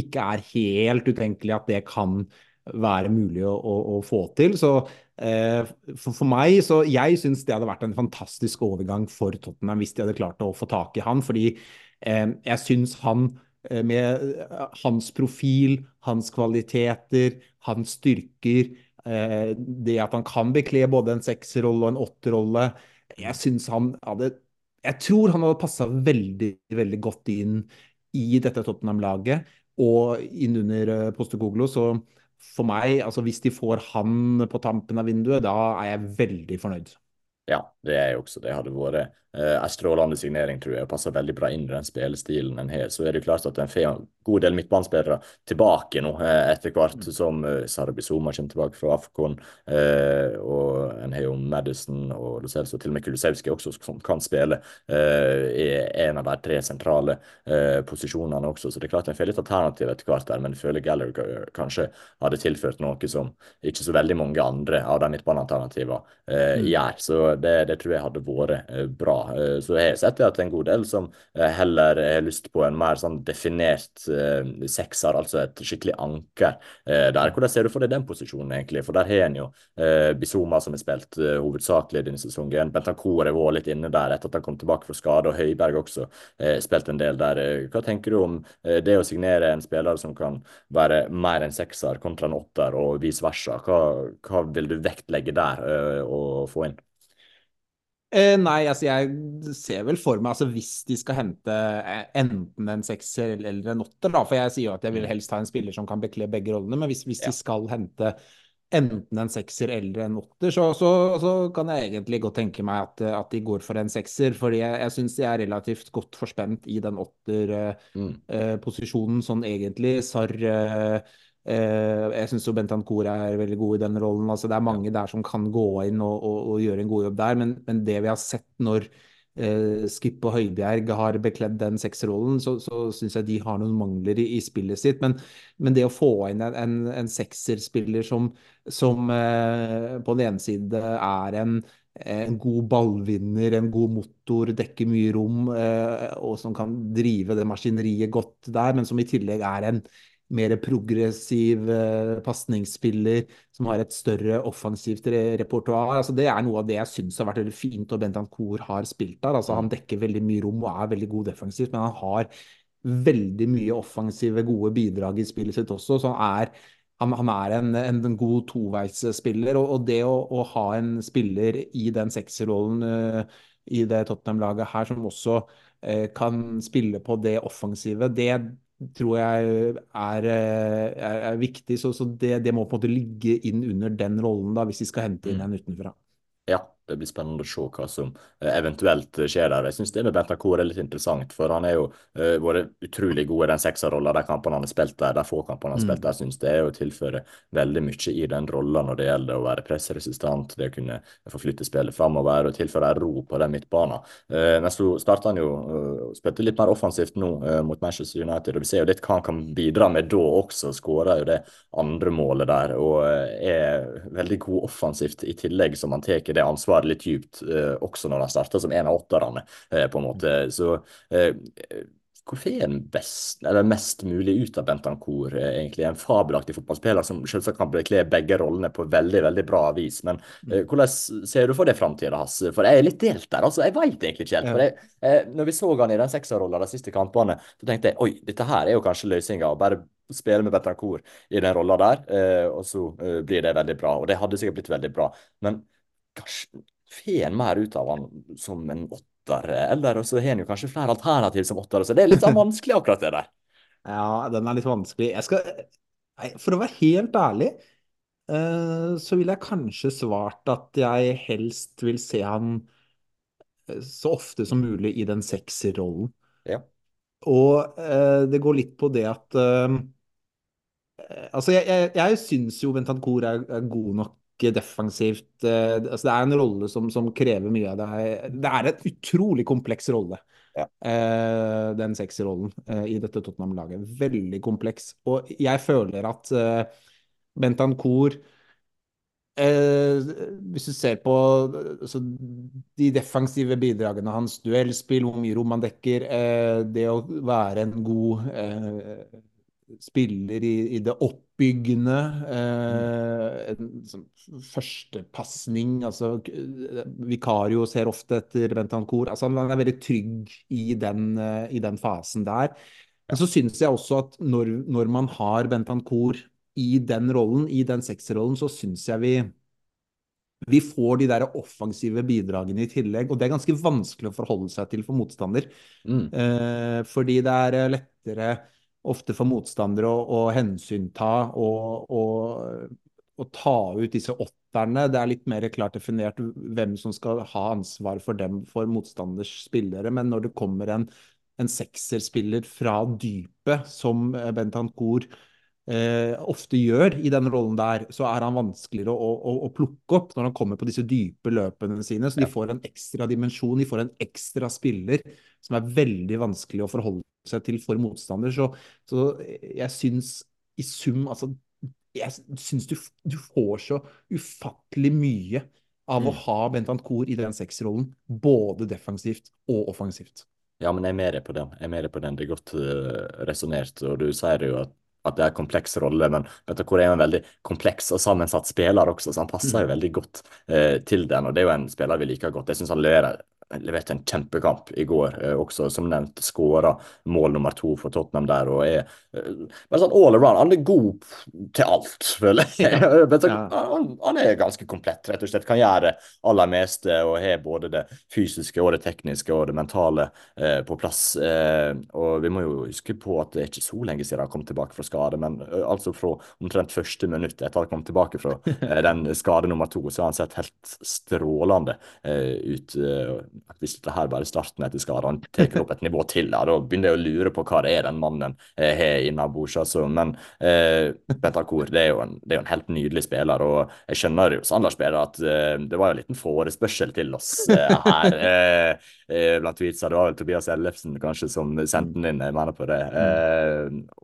ikke er helt utenkelig at det kan være mulig å, å, å få til. Så eh, for, for, meg, så jeg syns det hadde vært en fantastisk overgang for Tottenham hvis de hadde klart å få tak i han. Fordi eh, jeg syns han eh, med hans profil, hans kvaliteter, hans styrker Eh, det at han kan bekle både en seksrolle og en åtterrolle. Jeg syns han hadde Jeg tror han hadde passa veldig, veldig godt inn i dette Tottenham-laget og inn under eh, Postekoglo. Så for meg, altså hvis de får han på tampen av vinduet, da er jeg veldig fornøyd. Ja, det er jo også. Det hadde vært eh, en strålende signering, tror jeg, og passer veldig bra inn i den spillestilen en har. Så er det jo klart at en får en god del midtbanespillere tilbake nå, eh, etter hvert mm. som eh, Sarabi Zuma kommer tilbake fra Afcon. Eh, og en har jo Madison og Lucelso, til og med Kulusevski også, som kan spille eh, i en av de tre sentrale eh, posisjonene også. Så det er klart en får litt alternativ etter hvert der, men jeg føler Gallagher kanskje hadde tilført noe som ikke så veldig mange andre av de midtbanealternativene mm. gjør. Så det, det, tror jeg hadde vært eh, bra. Eh, så jeg har sett at en god del som eh, heller har lyst på en mer sånn definert sekser, altså et skikkelig anker der. Hvordan ser du for deg den posisjonen, egentlig? For der har en jo Bizoma, som har spilt hovedsakelig denne sesongen. Bentancour har vært litt inne der etter at han kom tilbake fra skade, og Høiberg også spilt en del der. Hva tenker du om det å signere en spiller som kan være mer en sekser kontra en åtter, og vice versa? Hva, hva vil du vektlegge der og få inn? Eh, nei, altså jeg ser vel for meg altså hvis de skal hente eh, enten en sekser eller en åtter, da, for jeg sier jo at jeg vil mm. helst ha en spiller som kan bekle begge rollene, men hvis, hvis ja. de skal hente enten en sekser eller en åtter, så, så, så, kan jeg egentlig godt tenke meg at, at de går for en sekser. Fordi jeg, jeg syns de er relativt godt forspent i den åtterposisjonen, mm. eh, sånn egentlig. Sarr Eh, jeg syns Bentancour er veldig god i den rollen. altså Det er mange der som kan gå inn og, og, og gjøre en god jobb der, men, men det vi har sett når eh, Skip og Høibjerg har bekledd den seksrollen, så, så syns jeg de har noen mangler i, i spillet sitt. Men, men, det å få inn en, en, en sekserspiller som, som eh, på den ene side er en en god ballvinner, en god motor, dekker mye rom, eh, og som kan drive det maskineriet godt der, men som i tillegg er en, mer progressiv eh, pasningsspiller som har et større offensivt repertoar. Altså, det er noe av det jeg syns har vært veldig fint og Bentancour har spilt der. Altså, han dekker veldig mye rom og er veldig god defensivt, men han har veldig mye offensive, gode bidrag i spillet sitt også. så han er han, han er en, en, god toveisspiller, og, og det å, å, ha en spiller i den sekserrollen uh, i det Tottenham-laget her, som også uh, kan spille på det offensive, det tror jeg er, er, er viktig. Så, så det, det, må på en måte ligge inn under den rollen da, hvis de skal hente inn mm. en utenfra. Det blir spennende å se hva som eh, eventuelt skjer der. Jeg syns det med Bentancour er litt interessant, for han er jo uh, vært utrolig god i den sekserrollen, de kampene han har spilt der, de få kampene han har spilt der. der. Syns det er å tilføre veldig mye i den rollen når det gjelder å være pressresistent, det å kunne forflytte spillet framover og tilføre ro på den midtbanen. Uh, men så starta han jo uh, spilte litt mer offensivt nå uh, mot Manchester United, og vi ser jo litt hva han kan bidra med da også. Skåra jo det andre målet der og er veldig god offensivt i tillegg, som han tar det ansvaret var det litt dypt eh, også når han starta som en av åtterne, eh, på en måte. Så eh, er får en best, eller mest mulig ut av Bentancour, egentlig? En fabelaktig fotballspiller som selvsagt kan bekle begge rollene på veldig veldig bra vis. Men mm. hvordan ser du for deg framtida hans? For jeg er litt delt der. altså, Jeg veit egentlig ikke helt. for jeg, eh, Når vi så han i den sekserrolla de siste kampene, så tenkte jeg oi, dette her er jo kanskje løsninga. Bare spille med Bentancour i den rolla der, eh, og så eh, blir det veldig bra. Og det hadde sikkert blitt veldig bra. Men kanskje får en mer ut av han som en åtter, eller så har en jo kanskje flere alternativ som åtter. Så det er litt sånn vanskelig, akkurat det der. Ja, den er litt vanskelig. Jeg skal, for å være helt ærlig, eh, så vil jeg kanskje svart at jeg helst vil se han eh, så ofte som mulig i den sekserrollen. Ja. Og eh, det går litt på det at Altså, jeg, jeg, jeg syns jo Bentancour er, er god nok defensivt. Eh, altså det er en rolle som, som, krever mye av deg. Det er en utrolig kompleks rolle, ja. eh, den sekserrollen eh, i dette Tottenham-laget. Veldig kompleks. Og jeg føler at eh, Bentancour eh, Hvis du ser på altså, de defensive bidragene hans, duellspill, hvor mye rom han dekker, eh, det å være en god spiller i, i det oppbyggende. Eh, en sånn førstepasning. Altså, Vikario ser ofte etter Bentancour. Altså, han er veldig trygg i den, eh, i den fasen der. Men så syns jeg også at når, når man har Bentancour i den rollen, i den sekserrollen, så syns jeg vi vi får de der offensive bidragene i tillegg, og det er ganske vanskelig å forholde seg til for motstander. Mm. Eh, fordi det er lettere ofte for motstandere å, å hensynta og, og, og, ta ut disse åtterne. Det er litt mer klart definert hvem som skal ha ansvar for dem for motstanders spillere. Men når det kommer en, en sekserspiller fra dypet, som Bentancour eh, ofte gjør i den rollen der, så er han vanskeligere å, å, å, plukke opp når han kommer på disse dype løpene sine. Så de får en ekstra dimensjon, de får en ekstra spiller som er veldig vanskelig å forholde seg til for motstander. Så, så jeg syns i sum altså jeg syns du, du, får så ufattelig mye av mm. å ha Bentancour i den seksrollen, både defensivt og offensivt. Ja, men jeg er med deg på den. Jeg er med deg på den. Det er godt uh, resonnert. Og du sier jo at, at, det er en kompleks rolle, men Bentancour er en veldig kompleks og sammensatt spiller også, så han passer jo mm. veldig godt uh, til den. Og det er jo en spiller vi liker godt. Jeg syns han leverer leverte en kjempekamp i går, eh, også som nevnt skåra mål nummer to for Tottenham der. og er eh, men sånn all around. Han er god til alt, føler jeg. Ja. Han, han, er ganske komplett, rett og slett. Kan gjøre aller meste og har både det fysiske og det tekniske og det mentale eh, på plass. Eh, og vi må jo huske på at det er ikke så lenge siden han kom tilbake fra skade, men uh, altså fra omtrent første minutt etter han kom tilbake fra uh, den skade nummer to, så har han sett helt strålende ut at hvis dette her bare er starten etter skada, han tar opp et nivå til, da, begynner jeg å lure på hva det er den mannen eh, har innabords. Altså. Men eh, Bentancour det er, jo en, det er jo en helt nydelig spiller, og jeg skjønner jo Sandler-spiller at eh, det var jo en liten forespørsel til oss eh, her eh, eh, blant tweetsa. Det var vel Tobias Ellefsen kanskje som sendte den inn, jeg mener på det,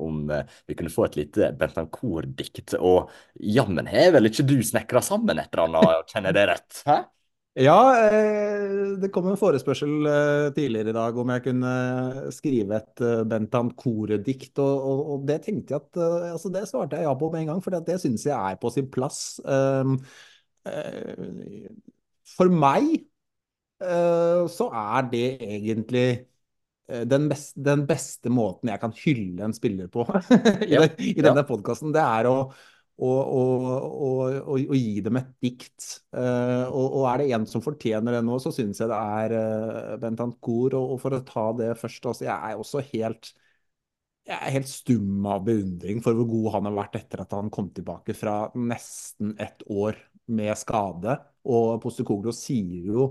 om vi kunne få et lite Bentancour-dikt. Og jammen har vel ikke du snekra sammen et eller annet, kjenner jeg det rett? Hæ? Ja, eh, det kom en forespørsel eh, tidligere i dag om jeg kunne skrive et eh, Bentancourt-dikt. Og, og, det tenkte jeg at altså Det svarte jeg ja på med en gang, for det syns jeg er på sin plass. Ehm, for meg så er det egentlig den beste, den beste måten jeg kan hylle en spiller på i, ja, i denne ja. podkasten. Det er å og, og, og, gi dem et dikt. Uh, og, er det en som fortjener det nå, så syns jeg det er uh, Bentancour. Og, for å ta det først, altså, jeg er også helt jeg er helt stum av beundring for hvor god han har vært etter at han kom tilbake fra nesten ett år med skade. Og Postekoglo sier jo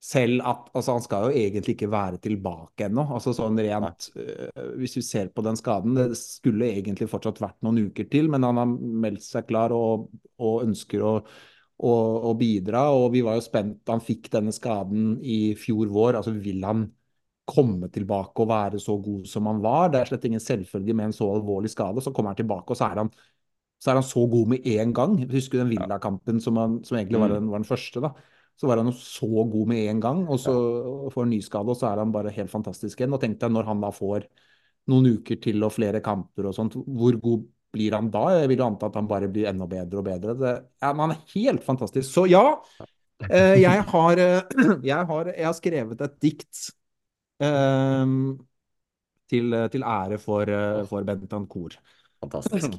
selv at altså, han skal jo egentlig ikke være tilbake ennå. Altså, sånn rent, uh, hvis vi ser på den skaden, det skulle egentlig fortsatt vært noen uker til, men han har meldt seg klar og, og ønsker å, å, å, bidra. og Vi var jo spent. Han fikk denne skaden i fjor vår. altså Vil han komme tilbake og være så god som han var? Det er slett ingen selvfølge med en så alvorlig skade. Så kommer han tilbake, og så er han så, er han så god med en gang. Husker du den Villa-kampen som, som, egentlig var mm. den, var den første? da så var han jo så god med en gang, og så får han nyskade, og så er han bare helt fantastisk igjen. Og tenk deg når han da får noen uker til og flere kamper og sånt, hvor god blir han da? Jeg vil jo anta at han bare blir enda bedre og bedre. Det, ja, han er helt fantastisk. Så ja, eh, jeg, har, eh, jeg, har, jeg, har, skrevet et dikt eh, til, til, ære for, for Bentancour. Fantastisk.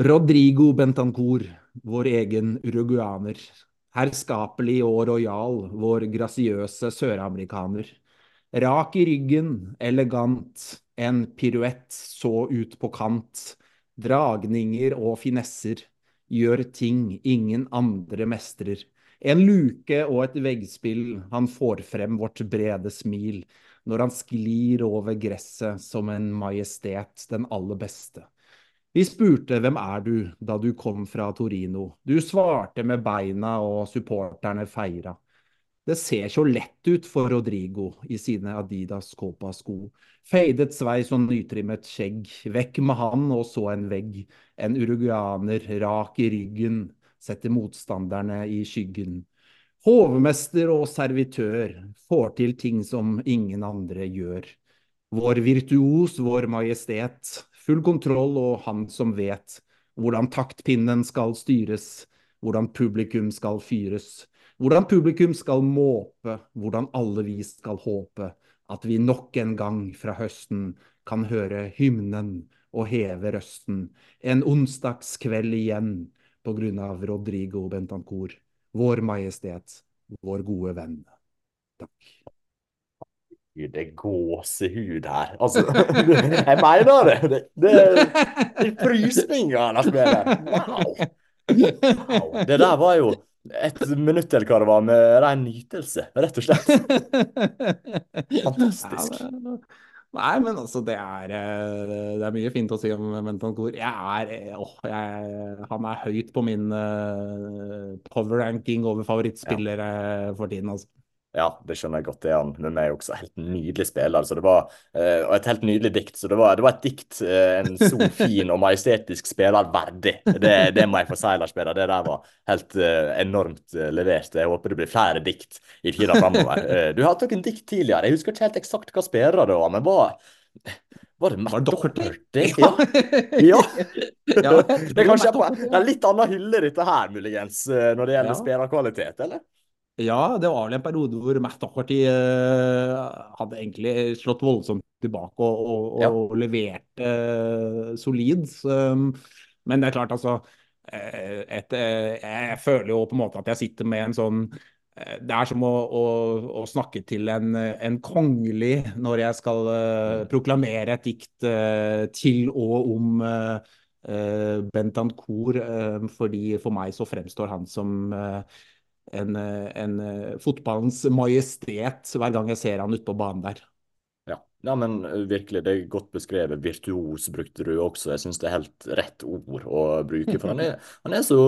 Rodrigo Bentancour, vår egen uruguaner. Herskapelig og rojal, vår grasiøse søramerikaner. Rak i ryggen, elegant, en piruett så ut på kant. Dragninger og finesser, gjør ting ingen andre mestrer. En luke og et veggspill, han får frem vårt brede smil når han sklir over gresset som en majestet, den aller beste. Vi spurte hvem er du da du kom fra Torino. Du svarte med beina og supporterne feira. Det ser så lett ut for Rodrigo i sine Adidas Copa-sko. Feidet sveis og nytrimmet skjegg. Vekk med han og så en vegg. En uruguaner rak i ryggen setter motstanderne i skyggen. Hovmester og servitør får til ting som ingen andre gjør. Vår virtuos, vår majestet, full kontroll og han som vet hvordan taktpinnen skal styres, hvordan publikum skal fyres, hvordan publikum skal måpe, hvordan alle vi skal håpe at vi nok en gang fra høsten kan høre hymnen og heve røsten en onsdagskveld igjen på grunn av Rodrigo Bentancour, vår majestet, vår gode venn. Takk det er gåsehud her. Altså, jeg mener det! Det, det, det er frysninger han spiller. Wow! Wow. Det der var jo et minutt eller hva det var, med ren nytelse, rett og slett. Fantastisk. Nei, men altså, det er, eh, det er mye fint å si om Bentancour. Jeg er, eh, åh, jeg, han er høyt på min uh, power ranking over favorittspillere for tiden, altså. Ja, det skjønner jeg godt. Det men vi er jo også. Helt nydelig spiller. Så det var, uh, og et helt nydelig dikt. Så det var, det var et dikt uh, en så fin og majestetisk spiller verdig. Det, det må jeg få si, Lars Peder. Det der var helt uh, enormt levert. Jeg håper det blir flere dikt i tida framover. du har hatt noen dikt tidligere. Jeg husker ikke helt eksakt hva spillere det var, men var var det Matt Doherty? Ja. ja. ja. det er kanskje på en litt annen hylle, dette her, muligens, når det gjelder ja. spillerkvalitet, eller? Ja, det var vel en periode hvor Matt Doherty uh, hadde egentlig slått voldsomt tilbake og, og, ja. og leverte uh, solid. Um, men det er klart, altså eh, et, Jeg føler jo på en måte at jeg sitter med en sånn det er som å, å, å snakke til en, en, kongelig når jeg skal uh, proklamere et dikt uh, til og om uh, Bentancour, fordi for meg så fremstår han som en, en fotballens majestet hver gang jeg ser han ute på banen der. Ja. ja, men virkelig, det er godt beskrevet. Virtuos brukte du også. Jeg syns det er helt rett ord å bruke. For han er, han er så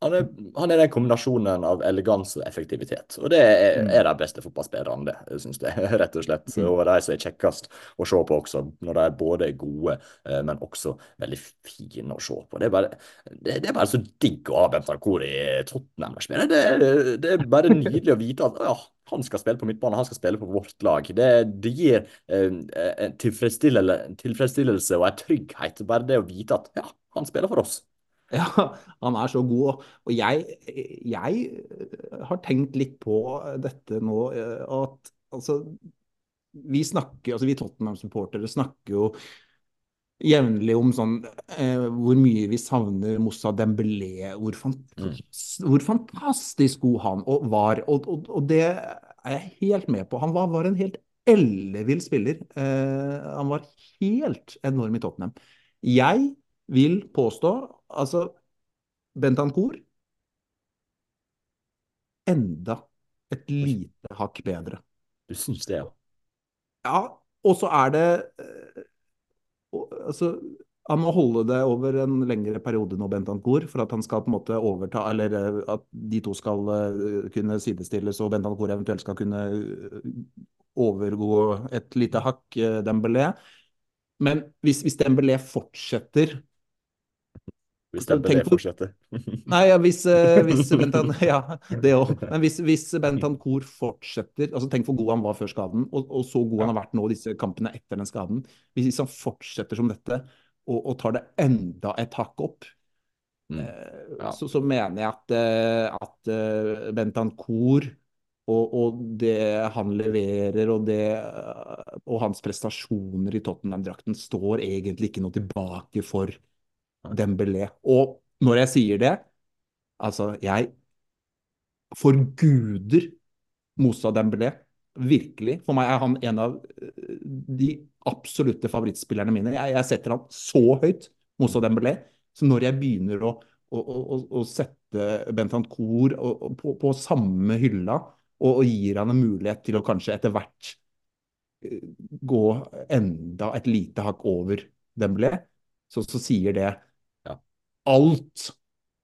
han er, han er, den kombinasjonen av eleganse og effektivitet. Og det er, mm. er de beste fotballspillerne, det, syns jeg. Rett og slett. Mm. Og de som er kjekkest å se på også, når de er både gode, eh, men også veldig fine å se på. Det er bare, det, det er bare så digg å ha Bentancour i Tottenham. Det, det, er bare nydelig å vite at ja, han skal spille på midtbane, han skal spille på vårt lag. Det, det gir eh, en tilfredsstillelse og en trygghet, bare det å vite at ja, han spiller for oss. Ja, han er så god. Og jeg, jeg har tenkt litt på dette nå eh, at altså Vi snakker, altså vi Tottenham-supportere snakker jo jevnlig om sånn eh, hvor mye vi savner Moussa Dembélé. Hvor, fantastisk, mm. hvor fantastisk god han og var. Og, og, og, det er jeg helt med på. Han var, var en helt ellevill spiller. Eh, han var helt enorm i Tottenham. Jeg vil påstå Altså, Bentancour enda et lite hakk bedre. Du syns det, ja? Ja, og så er det eh, Altså, han må holde det over en lengre periode nå, Bentancour, for at han skal på en måte overta, eller eh, at de to skal eh, kunne sidestilles, og Bentancour eventuelt skal kunne overgå et lite hakk Dembélé. Men hvis, hvis Dembélé fortsetter hvis Dembélé fortsetter. Nei, ja, hvis, uh, hvis Bentan, ja, det òg. Men hvis, hvis Bentancour fortsetter altså Tenk hvor god han var før skaden, og, og så god han har vært nå disse kampene etter den skaden. Hvis han fortsetter som dette og, og tar det enda et hakk opp, mm. uh, ja. så, så, mener jeg at, uh, at Bentancour og, og, det han leverer og, det, og hans prestasjoner i Tottenham-drakten står egentlig ikke noe tilbake for Dembélé. Og når jeg sier det, altså jeg forguder Moussa Dembélé. Virkelig. For meg er han en av eh, de absolutte favorittspillerne mine. Jeg, jeg setter han så høyt, Moussa Dembélé. Så når jeg begynner å, å, å, å sette Bentancour på, på samme hylla, og, og, gir han en mulighet til å kanskje etter hvert eh, gå enda et lite hakk over Dembélé, så, så sier det alt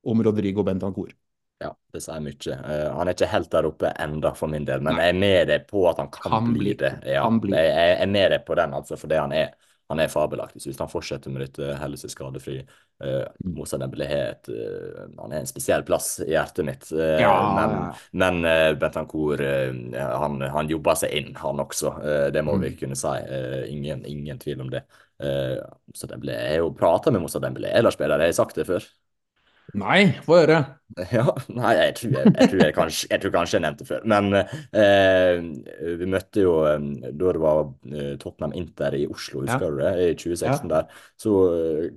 om Rodrigo Bentancour. Ja, det sier mye. Uh, han er ikke helt der oppe enda for min del, men Nei. jeg er med deg på at han kan, kan bli, det. Ja, bli. Jeg, jeg, er med deg på den, altså, for det han er. Han er fabelaktig. Så hvis han fortsetter med dette, holder seg skadefri uh, Moussa Dembélé uh, Han er en spesiell plass i hjertet mitt. Uh, ja. Men, men uh, Bentancour han, han jobber seg inn, han også. det må mm. vi kunne si. ingen, ingen tvil om det. Uh, så det ble, jeg har jo prata med Moussa Dembélé, Ellers-spiller, har jeg sagt det før? Nei, få høre. Ja, nei, jeg tror, jeg, jeg, tror jeg, kanskje, jeg tror kanskje jeg nevnte det før. Men eh, vi møtte jo um, da det var uh, Tottenham Inter i Oslo, husker ja. du det? I 2016 ja. der. Så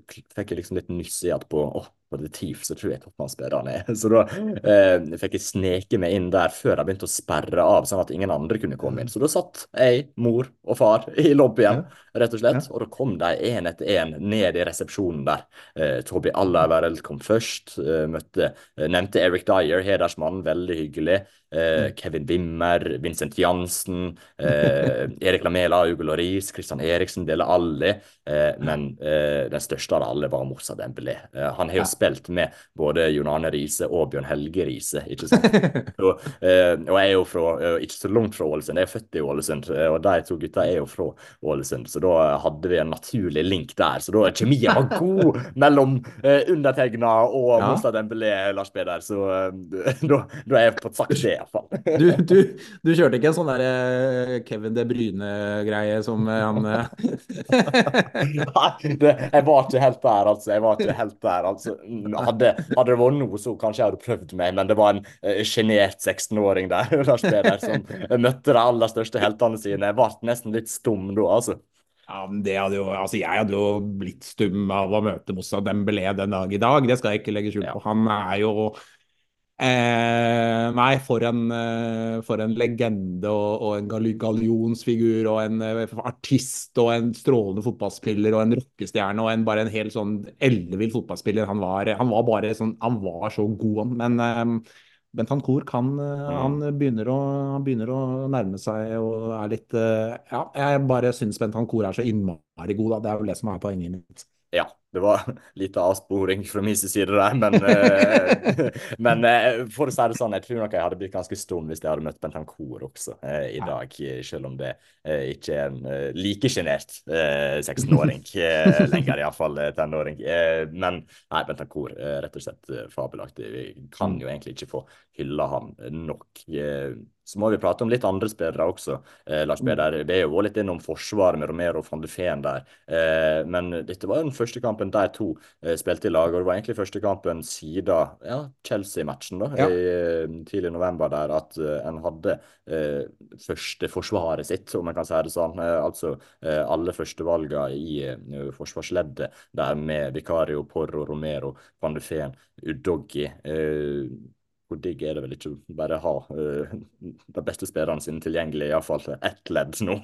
fikk jeg liksom litt nyss i at på oh, kompetitiv, så tror jeg Tottenham-spillerne er. Så da eh, fikk jeg sneke meg inn der før de begynte å sperre av, sånn at ingen andre kunne komme inn. Så da satt jeg, mor og far i lobbyen, rett og slett. Og da kom de én etter én ned i resepsjonen der. Eh, Toby Allarvereld kom først. Eh, møtte, eh, nevnte Eric Dyer, hedersmann, veldig hyggelig. Eh, Kevin Wimmer, Vincent Jansen, eh, Erik Lamela, Ugo Loris, Christian Eriksen, Dele Alli. Men den største av alle var Moussa Dembélé. Han har jo spilt med både Jon Arne Riise og Bjørn Helge Riise, ikke sant. og, eh, og jeg er jo fra, ikke så langt fra Ålesund, jeg er født i Ålesund, og de to gutta er jo fra Ålesund. Så da hadde vi en naturlig link der. Så da kjemien var god mellom eh, undertegna og ja. Mostad Dembélé, Lars Peder. Så da, da er jeg fått sagt det iallfall. du, du, du kjørte ikke en sånn der eh, Kevin De Bryne-greie som eh, han eh? Nei, det, jeg var ikke helt der, altså. Jeg var ikke helt der, altså. Hadde, hadde det vært noe, så kanskje jeg hadde prøvd meg, men det var en sjenert uh, 16-åring der, Lars Peder, som møtte de aller største heltene sine. Jeg ble nesten litt stum da, altså. Ja, men det hadde jo, altså Jeg hadde jo blitt stum av å møte Moussa Dembélé den dag i dag. Det skal jeg ikke legge skjul på. Han er jo Eh, nei, for en, eh, for en legende og, og en gallionsfigur og en uh, artist og en strålende fotballspiller og en rockestjerne og en, bare en helt sånn ellevill fotballspiller. Han var, han var, bare sånn, han var så god, Men uh, Bentancour kan han, begynner å, han begynner å nærme seg og er litt Ja, jeg bare syns Bentancour er så innmari god, da. Det er jo det som er poenget mitt. Ja, det var litt avsporing fra min side der, men, eh, men eh, for å si det sånn, jeg tror nok jeg hadde blitt ganske stum hvis jeg hadde møtt Bentancour også eh, i dag, selv om det ikke er en like sjenert 16-åring lenger, iallfall tenåring. men nei, Bentancour rett og slett fabelaktig. Vi kan jo egentlig ikke få hylla ham nok. Så må vi prate om litt andre spillere også. Eh, Lars Peder, vi er jo litt innom forsvaret med Romero og van de Feen der. Eh, men dette var den første kampen de to eh, spilte i lag, og det var egentlig første kampen siden ja, Chelsea-matchen da, ja. i eh, tidlig november der at uh, en hadde uh, første forsvaret sitt, om man kan si det sånn. Uh, altså alle førstevalgene i forsvarsleddet der med Vicario, Porro, Romero, van de Feen, Udoggi. Uh, hvor digg er det vel ikke å bare ha uh, de beste spillerne sine tilgjengelig, iallfall ett ledd nå.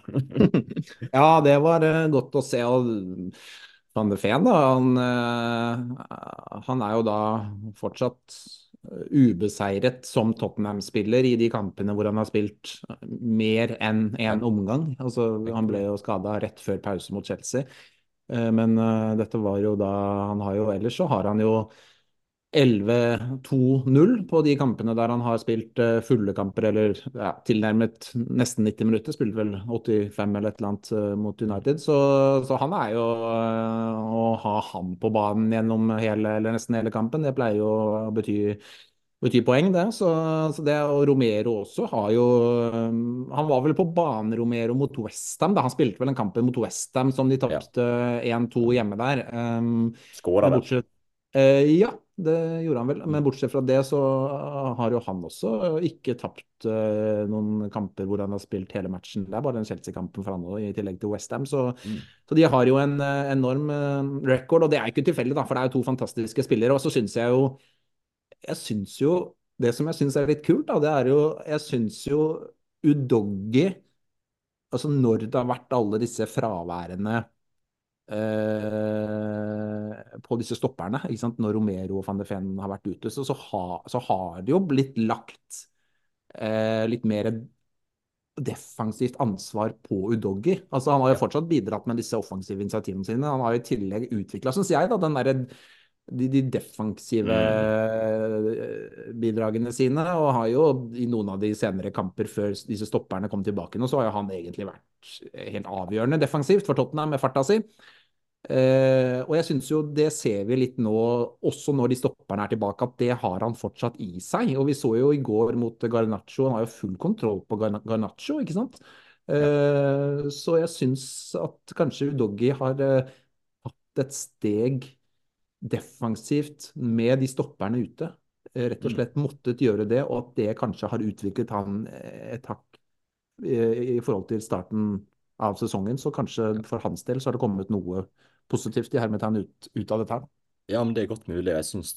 ja, det var uh, godt å se. og Van de Feen, da, han, uh, han, er jo da fortsatt ubeseiret som Tottenham-spiller i de kampene hvor han har spilt mer enn én en omgang. Altså, han ble jo skada rett før pause mot Chelsea. Men dette var jo da Han har jo ellers så har han jo 11-2-0 på de kampene der han har spilt eh, fulle kamper, eller ja, tilnærmet nesten 90 minutter. Spilte vel 85 eller et eller annet eh, mot United. Så, så han er jo eh, Å ha han på banen gjennom hele, eller nesten hele kampen, det pleier jo å bety, betyr poeng, det. Så, så, det. Og Romero også har jo Han var vel på banen, Romero, mot Westham. Han spilte vel en kamp mot Westham som de tapte ja. 1-2 hjemme der. Um, Skåra vel? Uh, ja, det gjorde han vel. Men bortsett fra det så har jo han også ikke tapt uh, noen kamper hvor han har spilt hele matchen. Det er bare den Chelsea-kampen for han òg, i tillegg til Westham. Så, mm. så de har jo en enorm record, og det er ikke tilfeldig, da, for det er jo to fantastiske spillere. Og så syns jeg jo Jeg syns jo Det som jeg syns er litt kult, da, det er jo Jeg syns jo Udoggi Altså når det har vært alle disse fraværende Eh, på disse stopperne. Når Romero og van de Ven har vært ute, så, så, ha, så har det jo blitt lagt eh, litt mer defensivt ansvar på Udoggi. Altså, han har jo fortsatt bidratt med disse offensive initiativene sine. Han har jo i tillegg utvikla, syns jeg, da, den der, de, de, defensive mm. bidragene sine. Og har jo i noen av de senere kamper før disse stopperne kom tilbake nå, så har jo han egentlig vært helt avgjørende defensivt for Tottenham med farta si. Uh, og jeg syns jo det ser vi litt nå, også når de stopperne er tilbake, at det har han fortsatt i seg. Og vi så jo i går mot Garnaccio, han har jo full kontroll på Garnaccio, ikke sant. Uh, så jeg syns at kanskje Udoggi har uh, hatt et steg defensivt med de stopperne ute. Rett og mm. slett måttet gjøre det, og at det kanskje har utviklet han et hakk i forhold til starten av sesongen. Så kanskje for hans del så har det kommet noe positivt i hermetegn ut, ut av dette her. Ja, men det er godt mulig. Jeg synes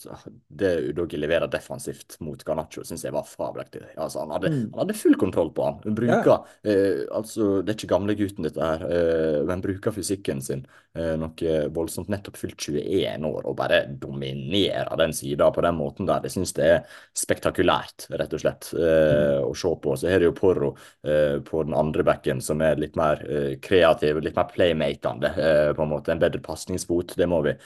Det Udogi leverer defensivt mot Garnaccio, syns jeg var fabelaktig. Altså, han, hadde, mm. han hadde full kontroll på han. han bruker, ja. eh, altså, Det er ikke gamlegutten, dette her, eh, men bruker fysikken sin eh, noe voldsomt. Nettopp fylt 21 år og bare dominerer den sida på den måten der. Jeg syns det er spektakulært, rett og slett, eh, mm. å se på. Så her er jo Porro eh, på den andre bekken som er litt mer eh, kreativ, litt mer playmatende, på en måte. En bedre pasningsfot, det må vi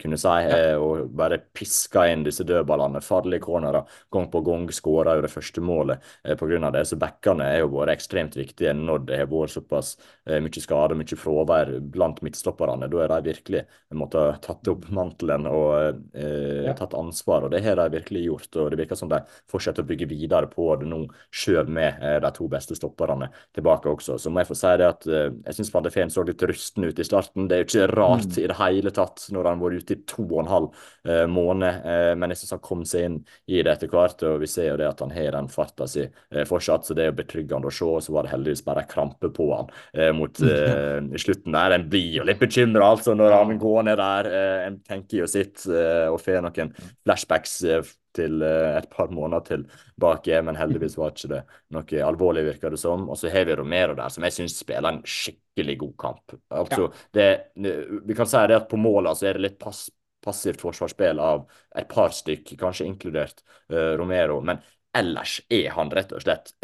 kunne si ja. Eh, og bare piska inn disse dødballene. Farlige cornerer gang på gang. Skåra jo det første målet eh, pga. det. Så backene er jo vært ekstremt viktige når det har vært såpass eh, mye skade, og mye fravær blant midtstopperne. Da er de virkelig måttet tatt opp mantelen og eh, ja. tatt ansvar, og det har de virkelig gjort. og Det virker som de fortsetter å bygge videre på det nå, sjøl med eh, de to beste stopperne tilbake også. Så må jeg få si det at eh, jeg syns Van de Feen så litt rusten ut i starten. Det er jo ikke rart mm. i det hele tatt når han har vært ute i to og en halv eh, måned. Eh, men jeg synes han kom seg inn i det etter hvert, og vi ser jo det at han har den farta si eh, fortsatt, så det er jo betryggende å se. og Så var det heldigvis bare en krampe på han eh, mot eh, slutten der. En blir jo litt bekymra altså, når han går ned der. Eh, en tenker jo sitt og får noen flashbacks til et par måneder tilbake, men heldigvis var ikke det noe alvorlig, virker det som. Og så har vi Romero der, som jeg syns spiller en skikkelig god kamp. Altså, ja. det, vi kan si det at på målet så er det litt pass passivt forsvarsspill av et par stykk, kanskje inkludert uh, Romero. Men ellers er han rett og slett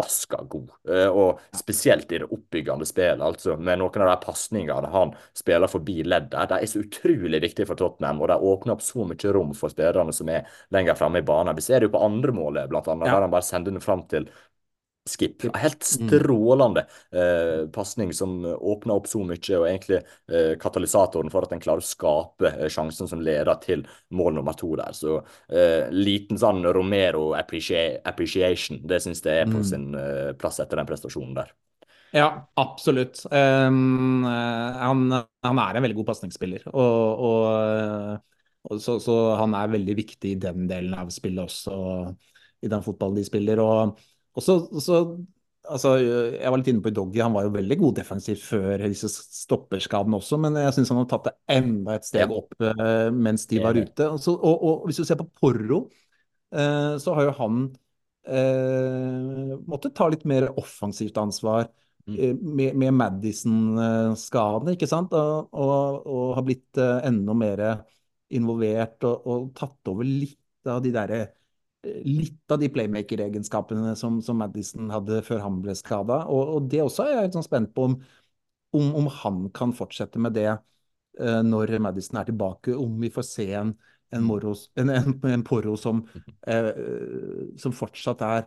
vaska god. Uh, og spesielt i det oppbyggende spillet, altså med noen av de pasningene han spiller forbi leddet. De er så utrolig viktige for Tottenham, og de åpner opp så mye rom for spillerne som er lenger framme i banen. Vi ser det jo på andre målet, annet, ja. der han bare sender den fram til Skip. Helt strålende eh, pasning som åpner opp så mye, og egentlig eh, katalysatoren for at en klarer å skape eh, sjansen som leder til mål nummer to der. Så eh, liten sånn Romero appreciation, det syns jeg er på mm. sin eh, plass etter den prestasjonen der. Ja, absolutt. Um, han, han, er en veldig god pasningsspiller. Og, og, og så, så, han er veldig viktig i den delen av spillet også, i den fotballen de spiller. og og så, så altså, Jeg var litt inne på Doggy, han var jo veldig god defensivt før disse stopperskadene også, men jeg syns han har tatt det enda et steg opp uh, mens de var ute. Og, så, og, og, hvis du ser på Porro, uh, så har jo han uh, måttet ta litt mer offensivt ansvar. Mm. Med, med Madison-skadene, ikke sant? Og, og, har blitt enda mer involvert og, og, tatt over litt av de derre litt av de playmaker-egenskapene som, som, Madison hadde før han ble skada. Og, og, det også er jeg litt sånn spent på om, om, om, han kan fortsette med det uh, når Madison er tilbake. Om vi får se en, en, moros, en, en Poro som, uh, som, fortsatt er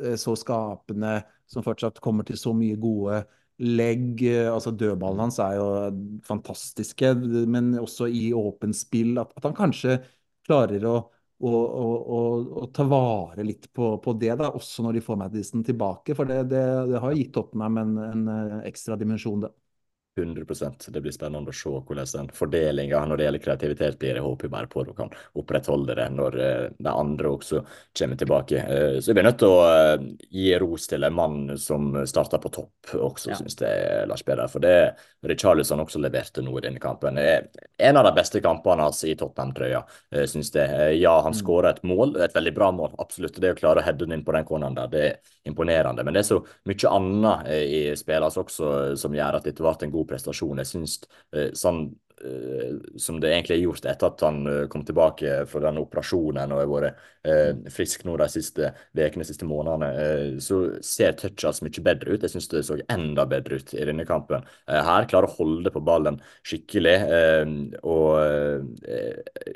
uh, så skapende, som fortsatt kommer til så mye gode legg. altså Dødballene hans er jo fantastiske, men også i åpent spill. At, at han kanskje klarer å og, og, og, ta vare litt på, på, det, da, også når de får Madison tilbake. For det, det, det har gitt Tottenham en, en eh, ekstra dimensjon, det. 100% Det blir spennende å se hvordan den fordelinga når det gjelder kreativitet blir. Jeg håper bare på at hun kan opprettholde det når uh, de andre også kommer tilbake. Uh, så jeg blir nødt til å uh, gi ros til en mann som starta på topp også, ja. syns jeg, Lars Peder. For det Richarlison også leverte nå i denne kampen. En av de beste kampene hans i Tottenham-trøya, syns jeg. ja, han mm. skåra et mål, et veldig bra mål, absolutt. Det å klare å heade den inn på den corneren der, det er imponerende. Men det er så mye annet i spillet hans også som gjør at dette ble en god god prestasjon. Jeg syns eh, sånn Eh, som det egentlig er gjort etter at han eh, kom tilbake for den operasjonen og har vært eh, frisk nå de siste ukene, siste månedene, så ser touchet hans mye bedre ut. Jeg syns det så enda bedre ut i denne kampen. Her klarer å holde på ballen skikkelig og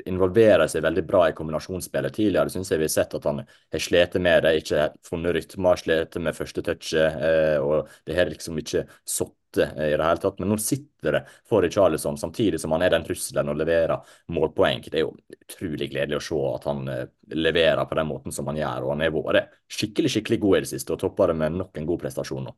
involverer seg veldig bra i kombinasjonsspillet. Tidligere syns jeg vi har sett at han har slitt med det, ikke funnet rytmer, slitt med første touchet, og det har liksom ikke satt i det hele tatt. Men nå sitter det for Charlison, samtidig som han er den trusselen og leverer målpoeng. Det er jo utrolig gledelig å se at han eh, leverer på den måten som han gjør. og Han har vært skikkelig skikkelig god i det siste og topper det med nok en god prestasjon nå.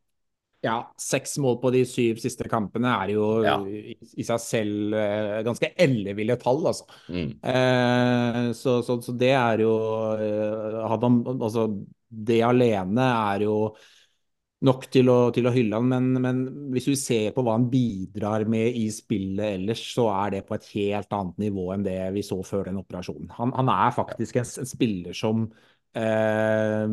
Ja, seks mål på de syv siste kampene er jo ja. i, seg selv uh, ganske elleville tall, altså. Mm. Eh, så, så, så, det er jo uh, han, Altså, det alene er jo nok til å, til å hylle han, men, men, hvis du ser på hva han bidrar med i spillet ellers, så er det på et helt annet nivå enn det vi så før den operasjonen. Han, han er faktisk en, en spiller som eh,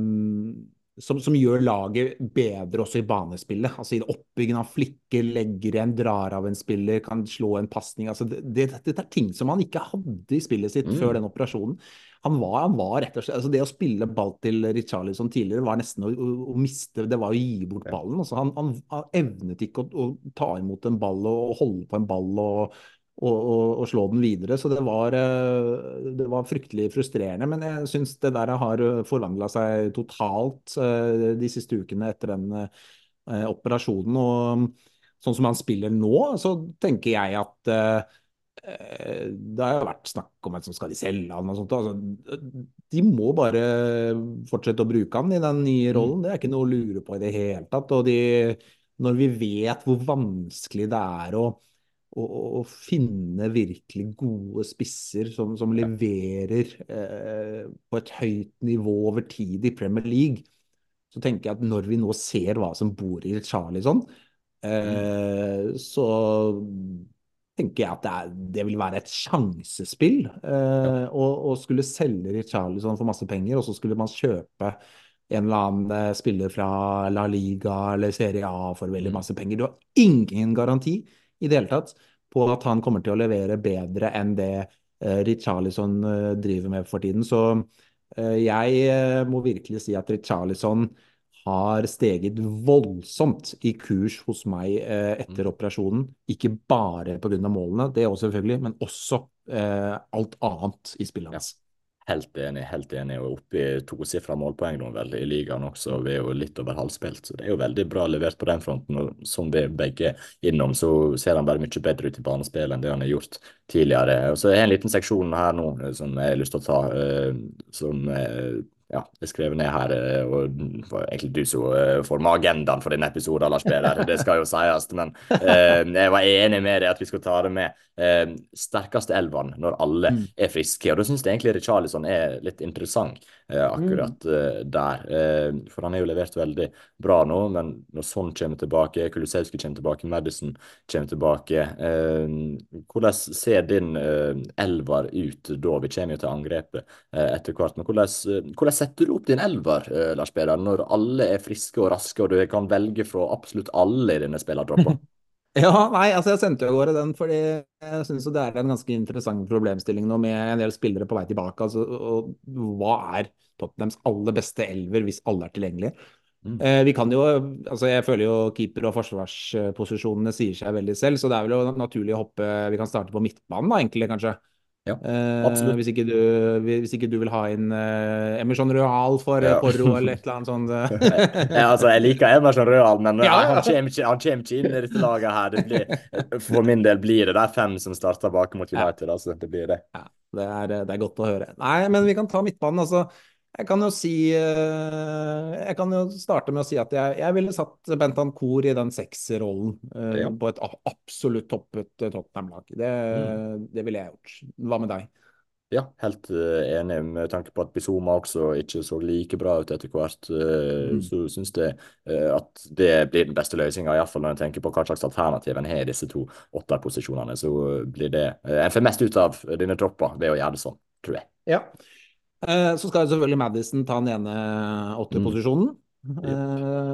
som, som, gjør laget bedre også i banespillet. Altså i oppbyggingen av flikker, legger igjen, drar av en spiller, kan slå en pasning. Altså det, det, det, er ting som han ikke hadde i spillet sitt mm. før den operasjonen. Han var, han var, rett og slett altså Det å spille ball til Richarlison tidligere var nesten å, å, å, miste Det var å gi bort ballen. Altså han, han, han, evnet ikke å, å, ta imot en ball og holde på en ball og, og, og, slå den videre. Så det var, eh, det var fryktelig frustrerende. Men jeg syns det der har forvandla seg totalt eh, de siste ukene etter den eh, operasjonen. Og sånn som han spiller nå, så tenker jeg at det har jo vært snakk om at skal de selge han og sånt. Altså, de må bare fortsette å bruke han i den nye mm. rollen. Det er ikke noe å lure på i det hele tatt. Og de, når vi vet hvor vanskelig det er å å, finne virkelig gode spisser som, som leverer eh, på et høyt nivå over tid i Premier League, så tenker jeg at når vi nå ser hva som bor i Charlison, eh, mm. så tenker jeg at det, er, det vil være et sjansespill eh, å, å, skulle selge Richarlison for masse penger, og så skulle man kjøpe en eller annen eh, spiller fra La Liga eller Serie A for veldig mm. masse penger. Du har ingen garanti i det hele tatt på at han kommer til å levere bedre enn det eh, Richarlison uh, driver med for tiden. Så jeg må virkelig si at Richarlison har steget voldsomt i kurs hos meg etter mm. operasjonen. Ikke bare pga. målene, det også selvfølgelig, men også alt annet i spillet hans. Helt enig, helt enig. Og oppe i tosifra målpoeng nå vel i ligaen også. Vi er jo litt over halvspilt, så det er jo veldig bra levert på den fronten. Og som vi begge innom, så ser han bare mye bedre ut i banespill enn det han har gjort tidligere. Og så er det en liten seksjon her nå eh, som jeg har lyst til å ta, uh, som uh, ja, det skrev ned her, eh, og var egentlig du som uh, forma agendaen for denne episoden, Lars Peder. Det skal jo sies, men eh, jeg var enig med deg at vi skulle ta det med. Eh, sterkeste elvene når alle mm. er friske. Og da syns jeg egentlig Richarlison er litt interessant akkurat mm. der. for han har jo levert veldig bra nå, men når sånn kommer tilbake, Kulisevskij kommer tilbake, Madison kommer tilbake Hvordan ser din elver ut da? Vi kommer jo til angrepet etter hvert. men hvordan, hvordan setter du opp din elver, eh, Lars Peder, når alle er friske og raske, og du kan velge fra absolutt alle i denne spillerdroppa? ja, nei, altså jeg sendte jo av gårde den fordi jeg syns det er en ganske interessant problemstilling nå med en del spillere på vei tilbake. Altså, og hva er Tottenhams aller beste elver hvis alle er tilgjengelige? Mm. Eh, vi kan jo, altså Jeg føler jo keeper- og forsvarsposisjonene sier seg veldig selv, så det er vel jo naturlig å hoppe Vi kan starte på midtbanen, da, egentlig, kanskje. Ja, eh. Hvis ikke, du, hvis, ikke du, vil ha inn eh, Emerson Royal for ja. Porro eller et eller annet sånt. ja, altså, jeg liker Emerson Royal, men ja, ja. Han, kommer ikke, inn i dette laget her. Det blir, for min del blir det der fem som starter bak mot United. Altså, det blir det. Ja, det er, det er, godt å høre. Nei, men vi kan ta midtbanen. altså. Jeg kan jo si eh, Jeg kan jo starte med å si at jeg, jeg ville satt Bentancour i den sekserrollen uh, ja. på et absolutt toppet Tottenham-lag. Det, mm. det ville jeg gjort. Hva med deg? Ja, helt enig med tanke på at Bizoma også ikke så like bra ut etter hvert. Uh, mm. Så syns jeg uh, at det blir den beste løsninga, iallfall når en tenker på hva slags alternativ en har i disse to åtterposisjonene. Så blir det En får mest ut av denne troppa ved å gjøre det sånn, tror jeg. Ja. Eh, så skal selvfølgelig Madison ta den ene åtteposisjonen. Mm. Yep.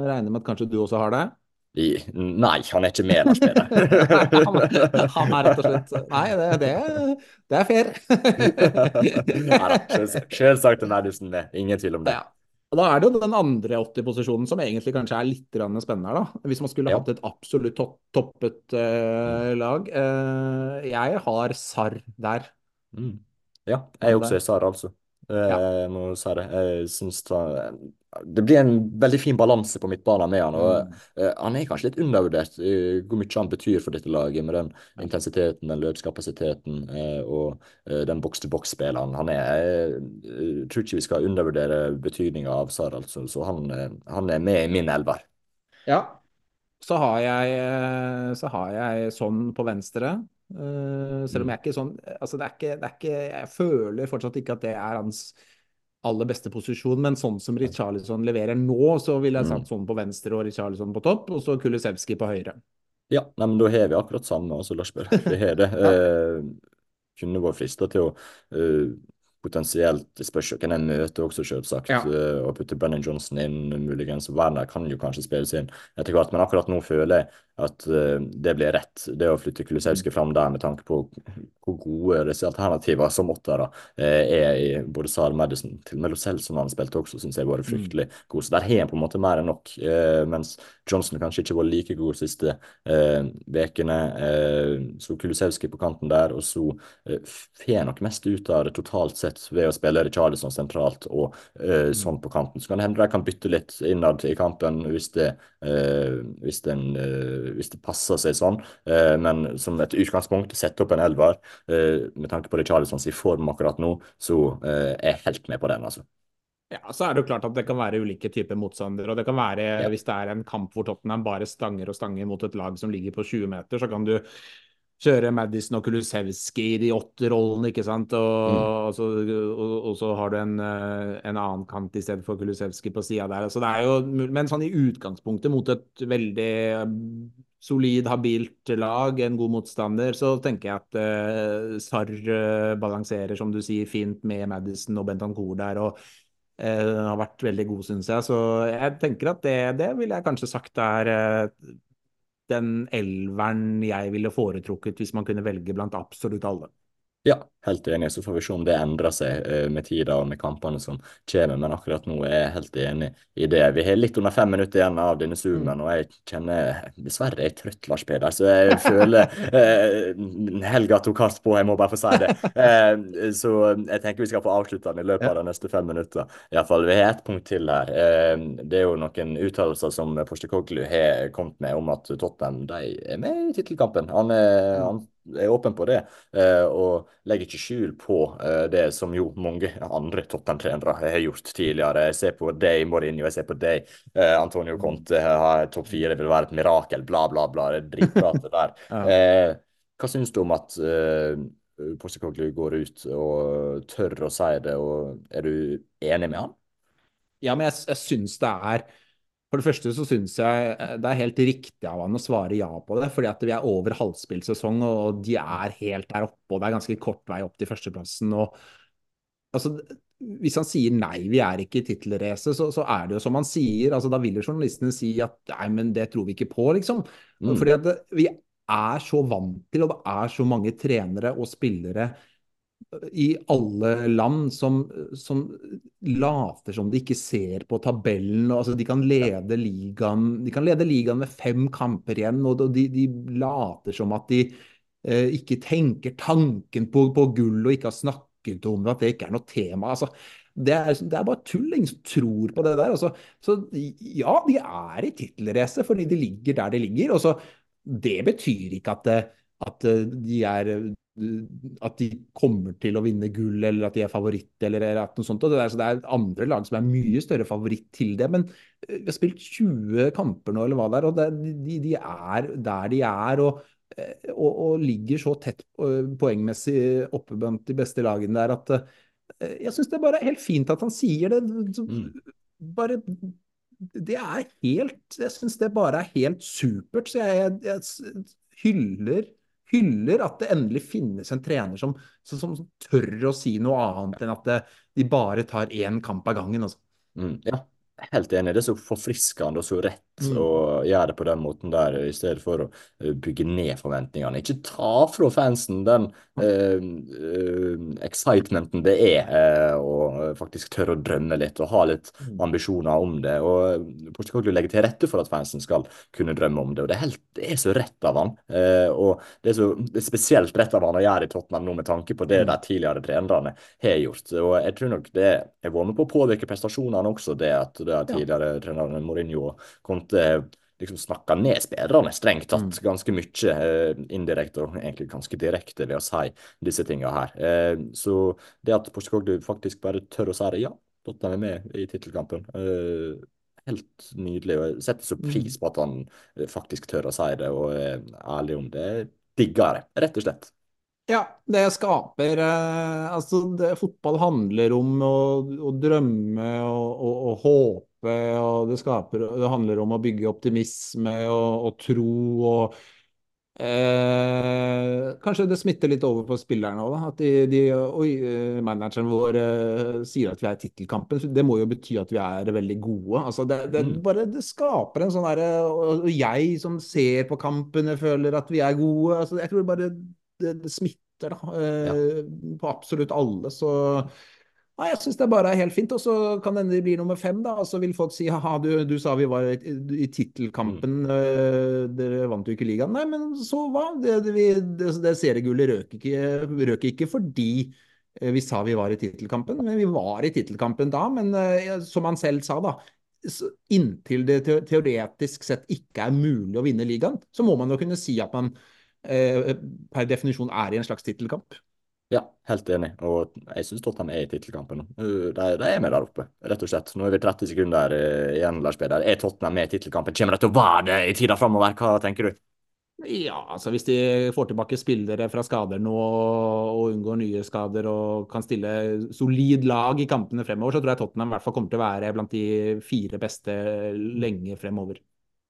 regner med at kanskje du også har det? I, nei, han er ikke med i spillet. han, han, er rett og slett Nei, det, det, det er fair. Selvsagt er Madison med. Ingen tvil om det. Ja. Og Da er det jo den andre 80-posisjonen som egentlig kanskje er litt spennende. da. Hvis man skulle ja. hatt et absolutt toppet uh, lag. Uh, jeg har Sarr der. Mm. Ja, jeg er også i Sarr, altså. Ja. Jeg må si det. Jeg syns det, blir en veldig fin balanse på midtbanen med han. og uh, Han er kanskje litt undervurdert i hvor mye han betyr for dette laget, med den intensiteten, den løpskapasiteten uh, og den boks-til-boks-spilleren han er. Jeg tror ikke vi skal undervurdere betydninga av Sar, altså. Så han, han, er med i min elver. Ja. Så har jeg, så har jeg sånn på venstre. Uh, selv om mm. jeg ikke sånn altså det er ikke, det er ikke, Jeg føler fortsatt ikke at det er hans aller beste posisjon, men sånn som Richarlison leverer nå, så ville jeg satt sånn på venstre og Richarlison på topp, og så Kulisevskij på høyre. Ja, nei, men da har vi akkurat samme, altså Larsberg. Vi har det. eh, kunne vært frista til å eh, potensielt Det spørs jo hvem en møter også, selvsagt. Ja. eh, og putte Brennan Johnson inn, muligens. Werner kan jo kanskje spilles inn etter hvert, men akkurat nå føler jeg at eh, det blir rett. Det å flytte Kulusevski fram der med tanke på hvor gode disse alternativene som åttere eh, er i både Sar Madison til og med Losell, som han spilte også, syns jeg har vært fryktelig god. Så der har han på en måte mer enn nok. Mens Johnson kanskje ikke var like god de siste ukene. Så Kulusevski på kanten der, og så får nok mest ut av det totalt sett ved å spille Richarlison sentralt og uh, sånn på kanten. Så kan det hende de kan bytte litt innad i kampen hvis det, uh, hvis den, uh, hvis det passer seg sånn. Men som et utgangspunkt, sette opp en elver. Med tanke på Richarlisons form akkurat nå, så er jeg helt med på den, altså. Ja, så er det jo klart at det kan være ulike typer motstandere. og det kan være Ja. Hvis det er en kamp hvor Tottenham bare stanger og stanger mot et lag som ligger på 20 meter, så kan du kjøre Madison og Kulusevski i de åtte rollene, ikke sant. Og, og, så, og, og så har du en, eh, en annen kant i stedet for Kulusevski på sida der. Så det er jo, men sånn i utgangspunktet mot et veldig eh, solid, habilt lag, en god motstander, så tenker jeg at uh, Sarr balanserer, som du sier, fint med Madison og Bentancour der. og den har vært veldig god, syns jeg. Så jeg tenker at det, det ville jeg kanskje sagt er den elveren jeg ville foretrukket hvis man kunne velge blant absolutt alle. Ja, helt enig. Så får vi se om det endrer seg eh, med tida og med kampene som kommer. Men akkurat nå er jeg helt enig i det. Vi har litt under fem minutter igjen av denne zoomen, og jeg kjenner Dessverre er jeg trøtt, Lars Peder. Så jeg føler eh, Helga tok hardt på, jeg må bare få si det. Eh, så jeg tenker vi skal få avslutta den i løpet av de neste fem minutter. Iallfall, vi har ett punkt til her. Eh, det er jo noen uttalelser som Postecoglou har kommet med om at Tottenham de er med i tittelkampen. Han er, han er åpen på det, eh, og legger ikke skjul på eh, det som jo mange andre Tottenham-trenere har gjort tidligere. Jeg ser på deg, Mourinho, jeg ser på deg, eh, Antonio Conte. har Topp fire vil være et mirakel, bla, bla, bla. Det er dritprat, det der. eh, hva syns du om at Postekoglu går ut og tør å si det, og er du enig med han? Ja, men jeg, jeg syns det er For det første så syns jeg eh, det er helt riktig av han å svare ja på det. fordi at vi er over halvspillsesong, og de er helt der oppe. Og det er ganske kort vei opp til førsteplassen. og altså, Hvis han sier nei, vi er ikke i tittelracet, så, så er det jo som han sier. altså Da vil jo journalistene si at nei, men det tror vi ikke på, liksom. Mm. Fordi at vi er så vant til, og det er så mange trenere og spillere i alle land som, som later som de ikke ser på tabellen. altså De kan lede ligaen de kan lede ligaen med fem kamper igjen, og de, de later som at de eh, ikke tenker tanken på, på gull og ikke har snakket om det, at det ikke er noe tema. altså det er, det er bare tull. Ingen som tror på det der. Altså, så ja, de er i tittelrace fordi de ligger der de ligger. og så Det betyr ikke at, det- at de er at de kommer til å vinne gull, eller at de er favoritt, eller, eller noe sånt. Og det, er, så det er andre lag som er mye større favoritt til det. Men eh, vi har spilt 20 kamper nå, eller hva det er, og det, de, de er der de er. og eh, og, og ligger så tett eh, poengmessig oppe blant de beste lagene der at jeg syns det er bare helt fint at han sier det. Så, Bare Det er helt Jeg syns det bare er helt supert. Så jeg, jeg, jeg hyller hyller at det endelig finnes en trener som, som, som tør å si noe annet enn at det, de bare tar én kamp av gangen. Altså. Mm, ja, helt enig. Det er så forfriskende og så rett Mm. å gjøre det på den måten der, i stedet for å eh, bygge ned forventningene. Ikke ta fra fansen den eh, eh, excitementen det er eh, å faktisk tørre å drømme litt og ha litt Mm. ambisjoner om det. Og Postecoglou legger til rette for at fansen skal kunne drømme om det. og Det er, helt, det er så rett av han. Eh, og det er, så, det er spesielt rett av han å gjøre i Tottenham nå med tanke på Mm. det de tidligere trenerne har gjort. Og jeg tror nok det har vært med på å påvirke prestasjonene også, det at det er tidligere trenerne Mourinho og Conte liksom snakka ned spillerne strengt tatt ganske mye eh, indirekte og egentlig ganske direkte ved å si disse tinga her. Eh, så det at Postecoglou faktisk bare tør å si det, ja, Tottenham er med i tittelkampen. Eh, helt nydelig. og Jeg setter så pris på at han eh, faktisk tør å si det og er ærlig om det. Digger det, rett og slett. Ja, det skaper eh, Altså, det, fotball handler om å, å drømme og, og, og, håpe, og det skaper Det handler om å bygge optimisme og, og tro og Eh, kanskje det smitter litt over på spillerne òg, At de, de, oi, eh, manageren vår eh, sier at vi er i tittelkampen. Det må jo bety at vi er veldig gode. Altså det, det, mm. bare, det skaper en sånn derre Og jeg som ser på kampene, føler at vi er gode. Altså, jeg tror bare det, det smitter da, eh, ja. på absolutt alle. Så Nei, jeg syns det bare er helt fint. Og så kan hende de blir nummer fem, da. Og så vil folk si ha-ha, du, du, sa vi var i, i tittelkampen, mm. uh, dere vant jo ikke ligaen. Nei, men så hva? Det, det, det, det seriegullet røk ikke, røk ikke fordi uh, vi sa vi var i tittelkampen. Men vi var i tittelkampen da. Men uh, som han selv sa, da. Inntil det teoretisk sett ikke er mulig å vinne ligaen, så må man jo kunne si at man per definisjon er i en slags tittelkamp. Ja, helt enig. Og jeg syns Tottenham er i tittelkampen. Uh, de, de, er med der oppe, rett og slett. Nå er vi 30 sekunder uh, igjen, Lars Peder. Er Tottenham med i tittelkampen? Kommer de til å være det i tida framover? Hva tenker du? Ja, altså hvis de får tilbake spillere fra skader nå og unngår nye skader og kan stille solid lag i kampene fremover, så tror jeg Tottenham i hvert fall kommer til å være blant de fire beste lenge fremover.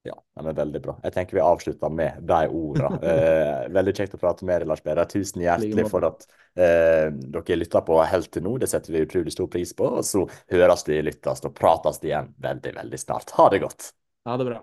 Ja, den er veldig bra. Jeg tenker vi avslutter med de ordene. Eh, veldig kjekt å prate med deg, Lars Peder. Tusen hjertelig for at eh, dere lytter på helt til nå. Det setter vi utrolig stor pris på. Og så høres vi, lyttes og prates igjen veldig, veldig snart. Ha det godt. Ha det bra.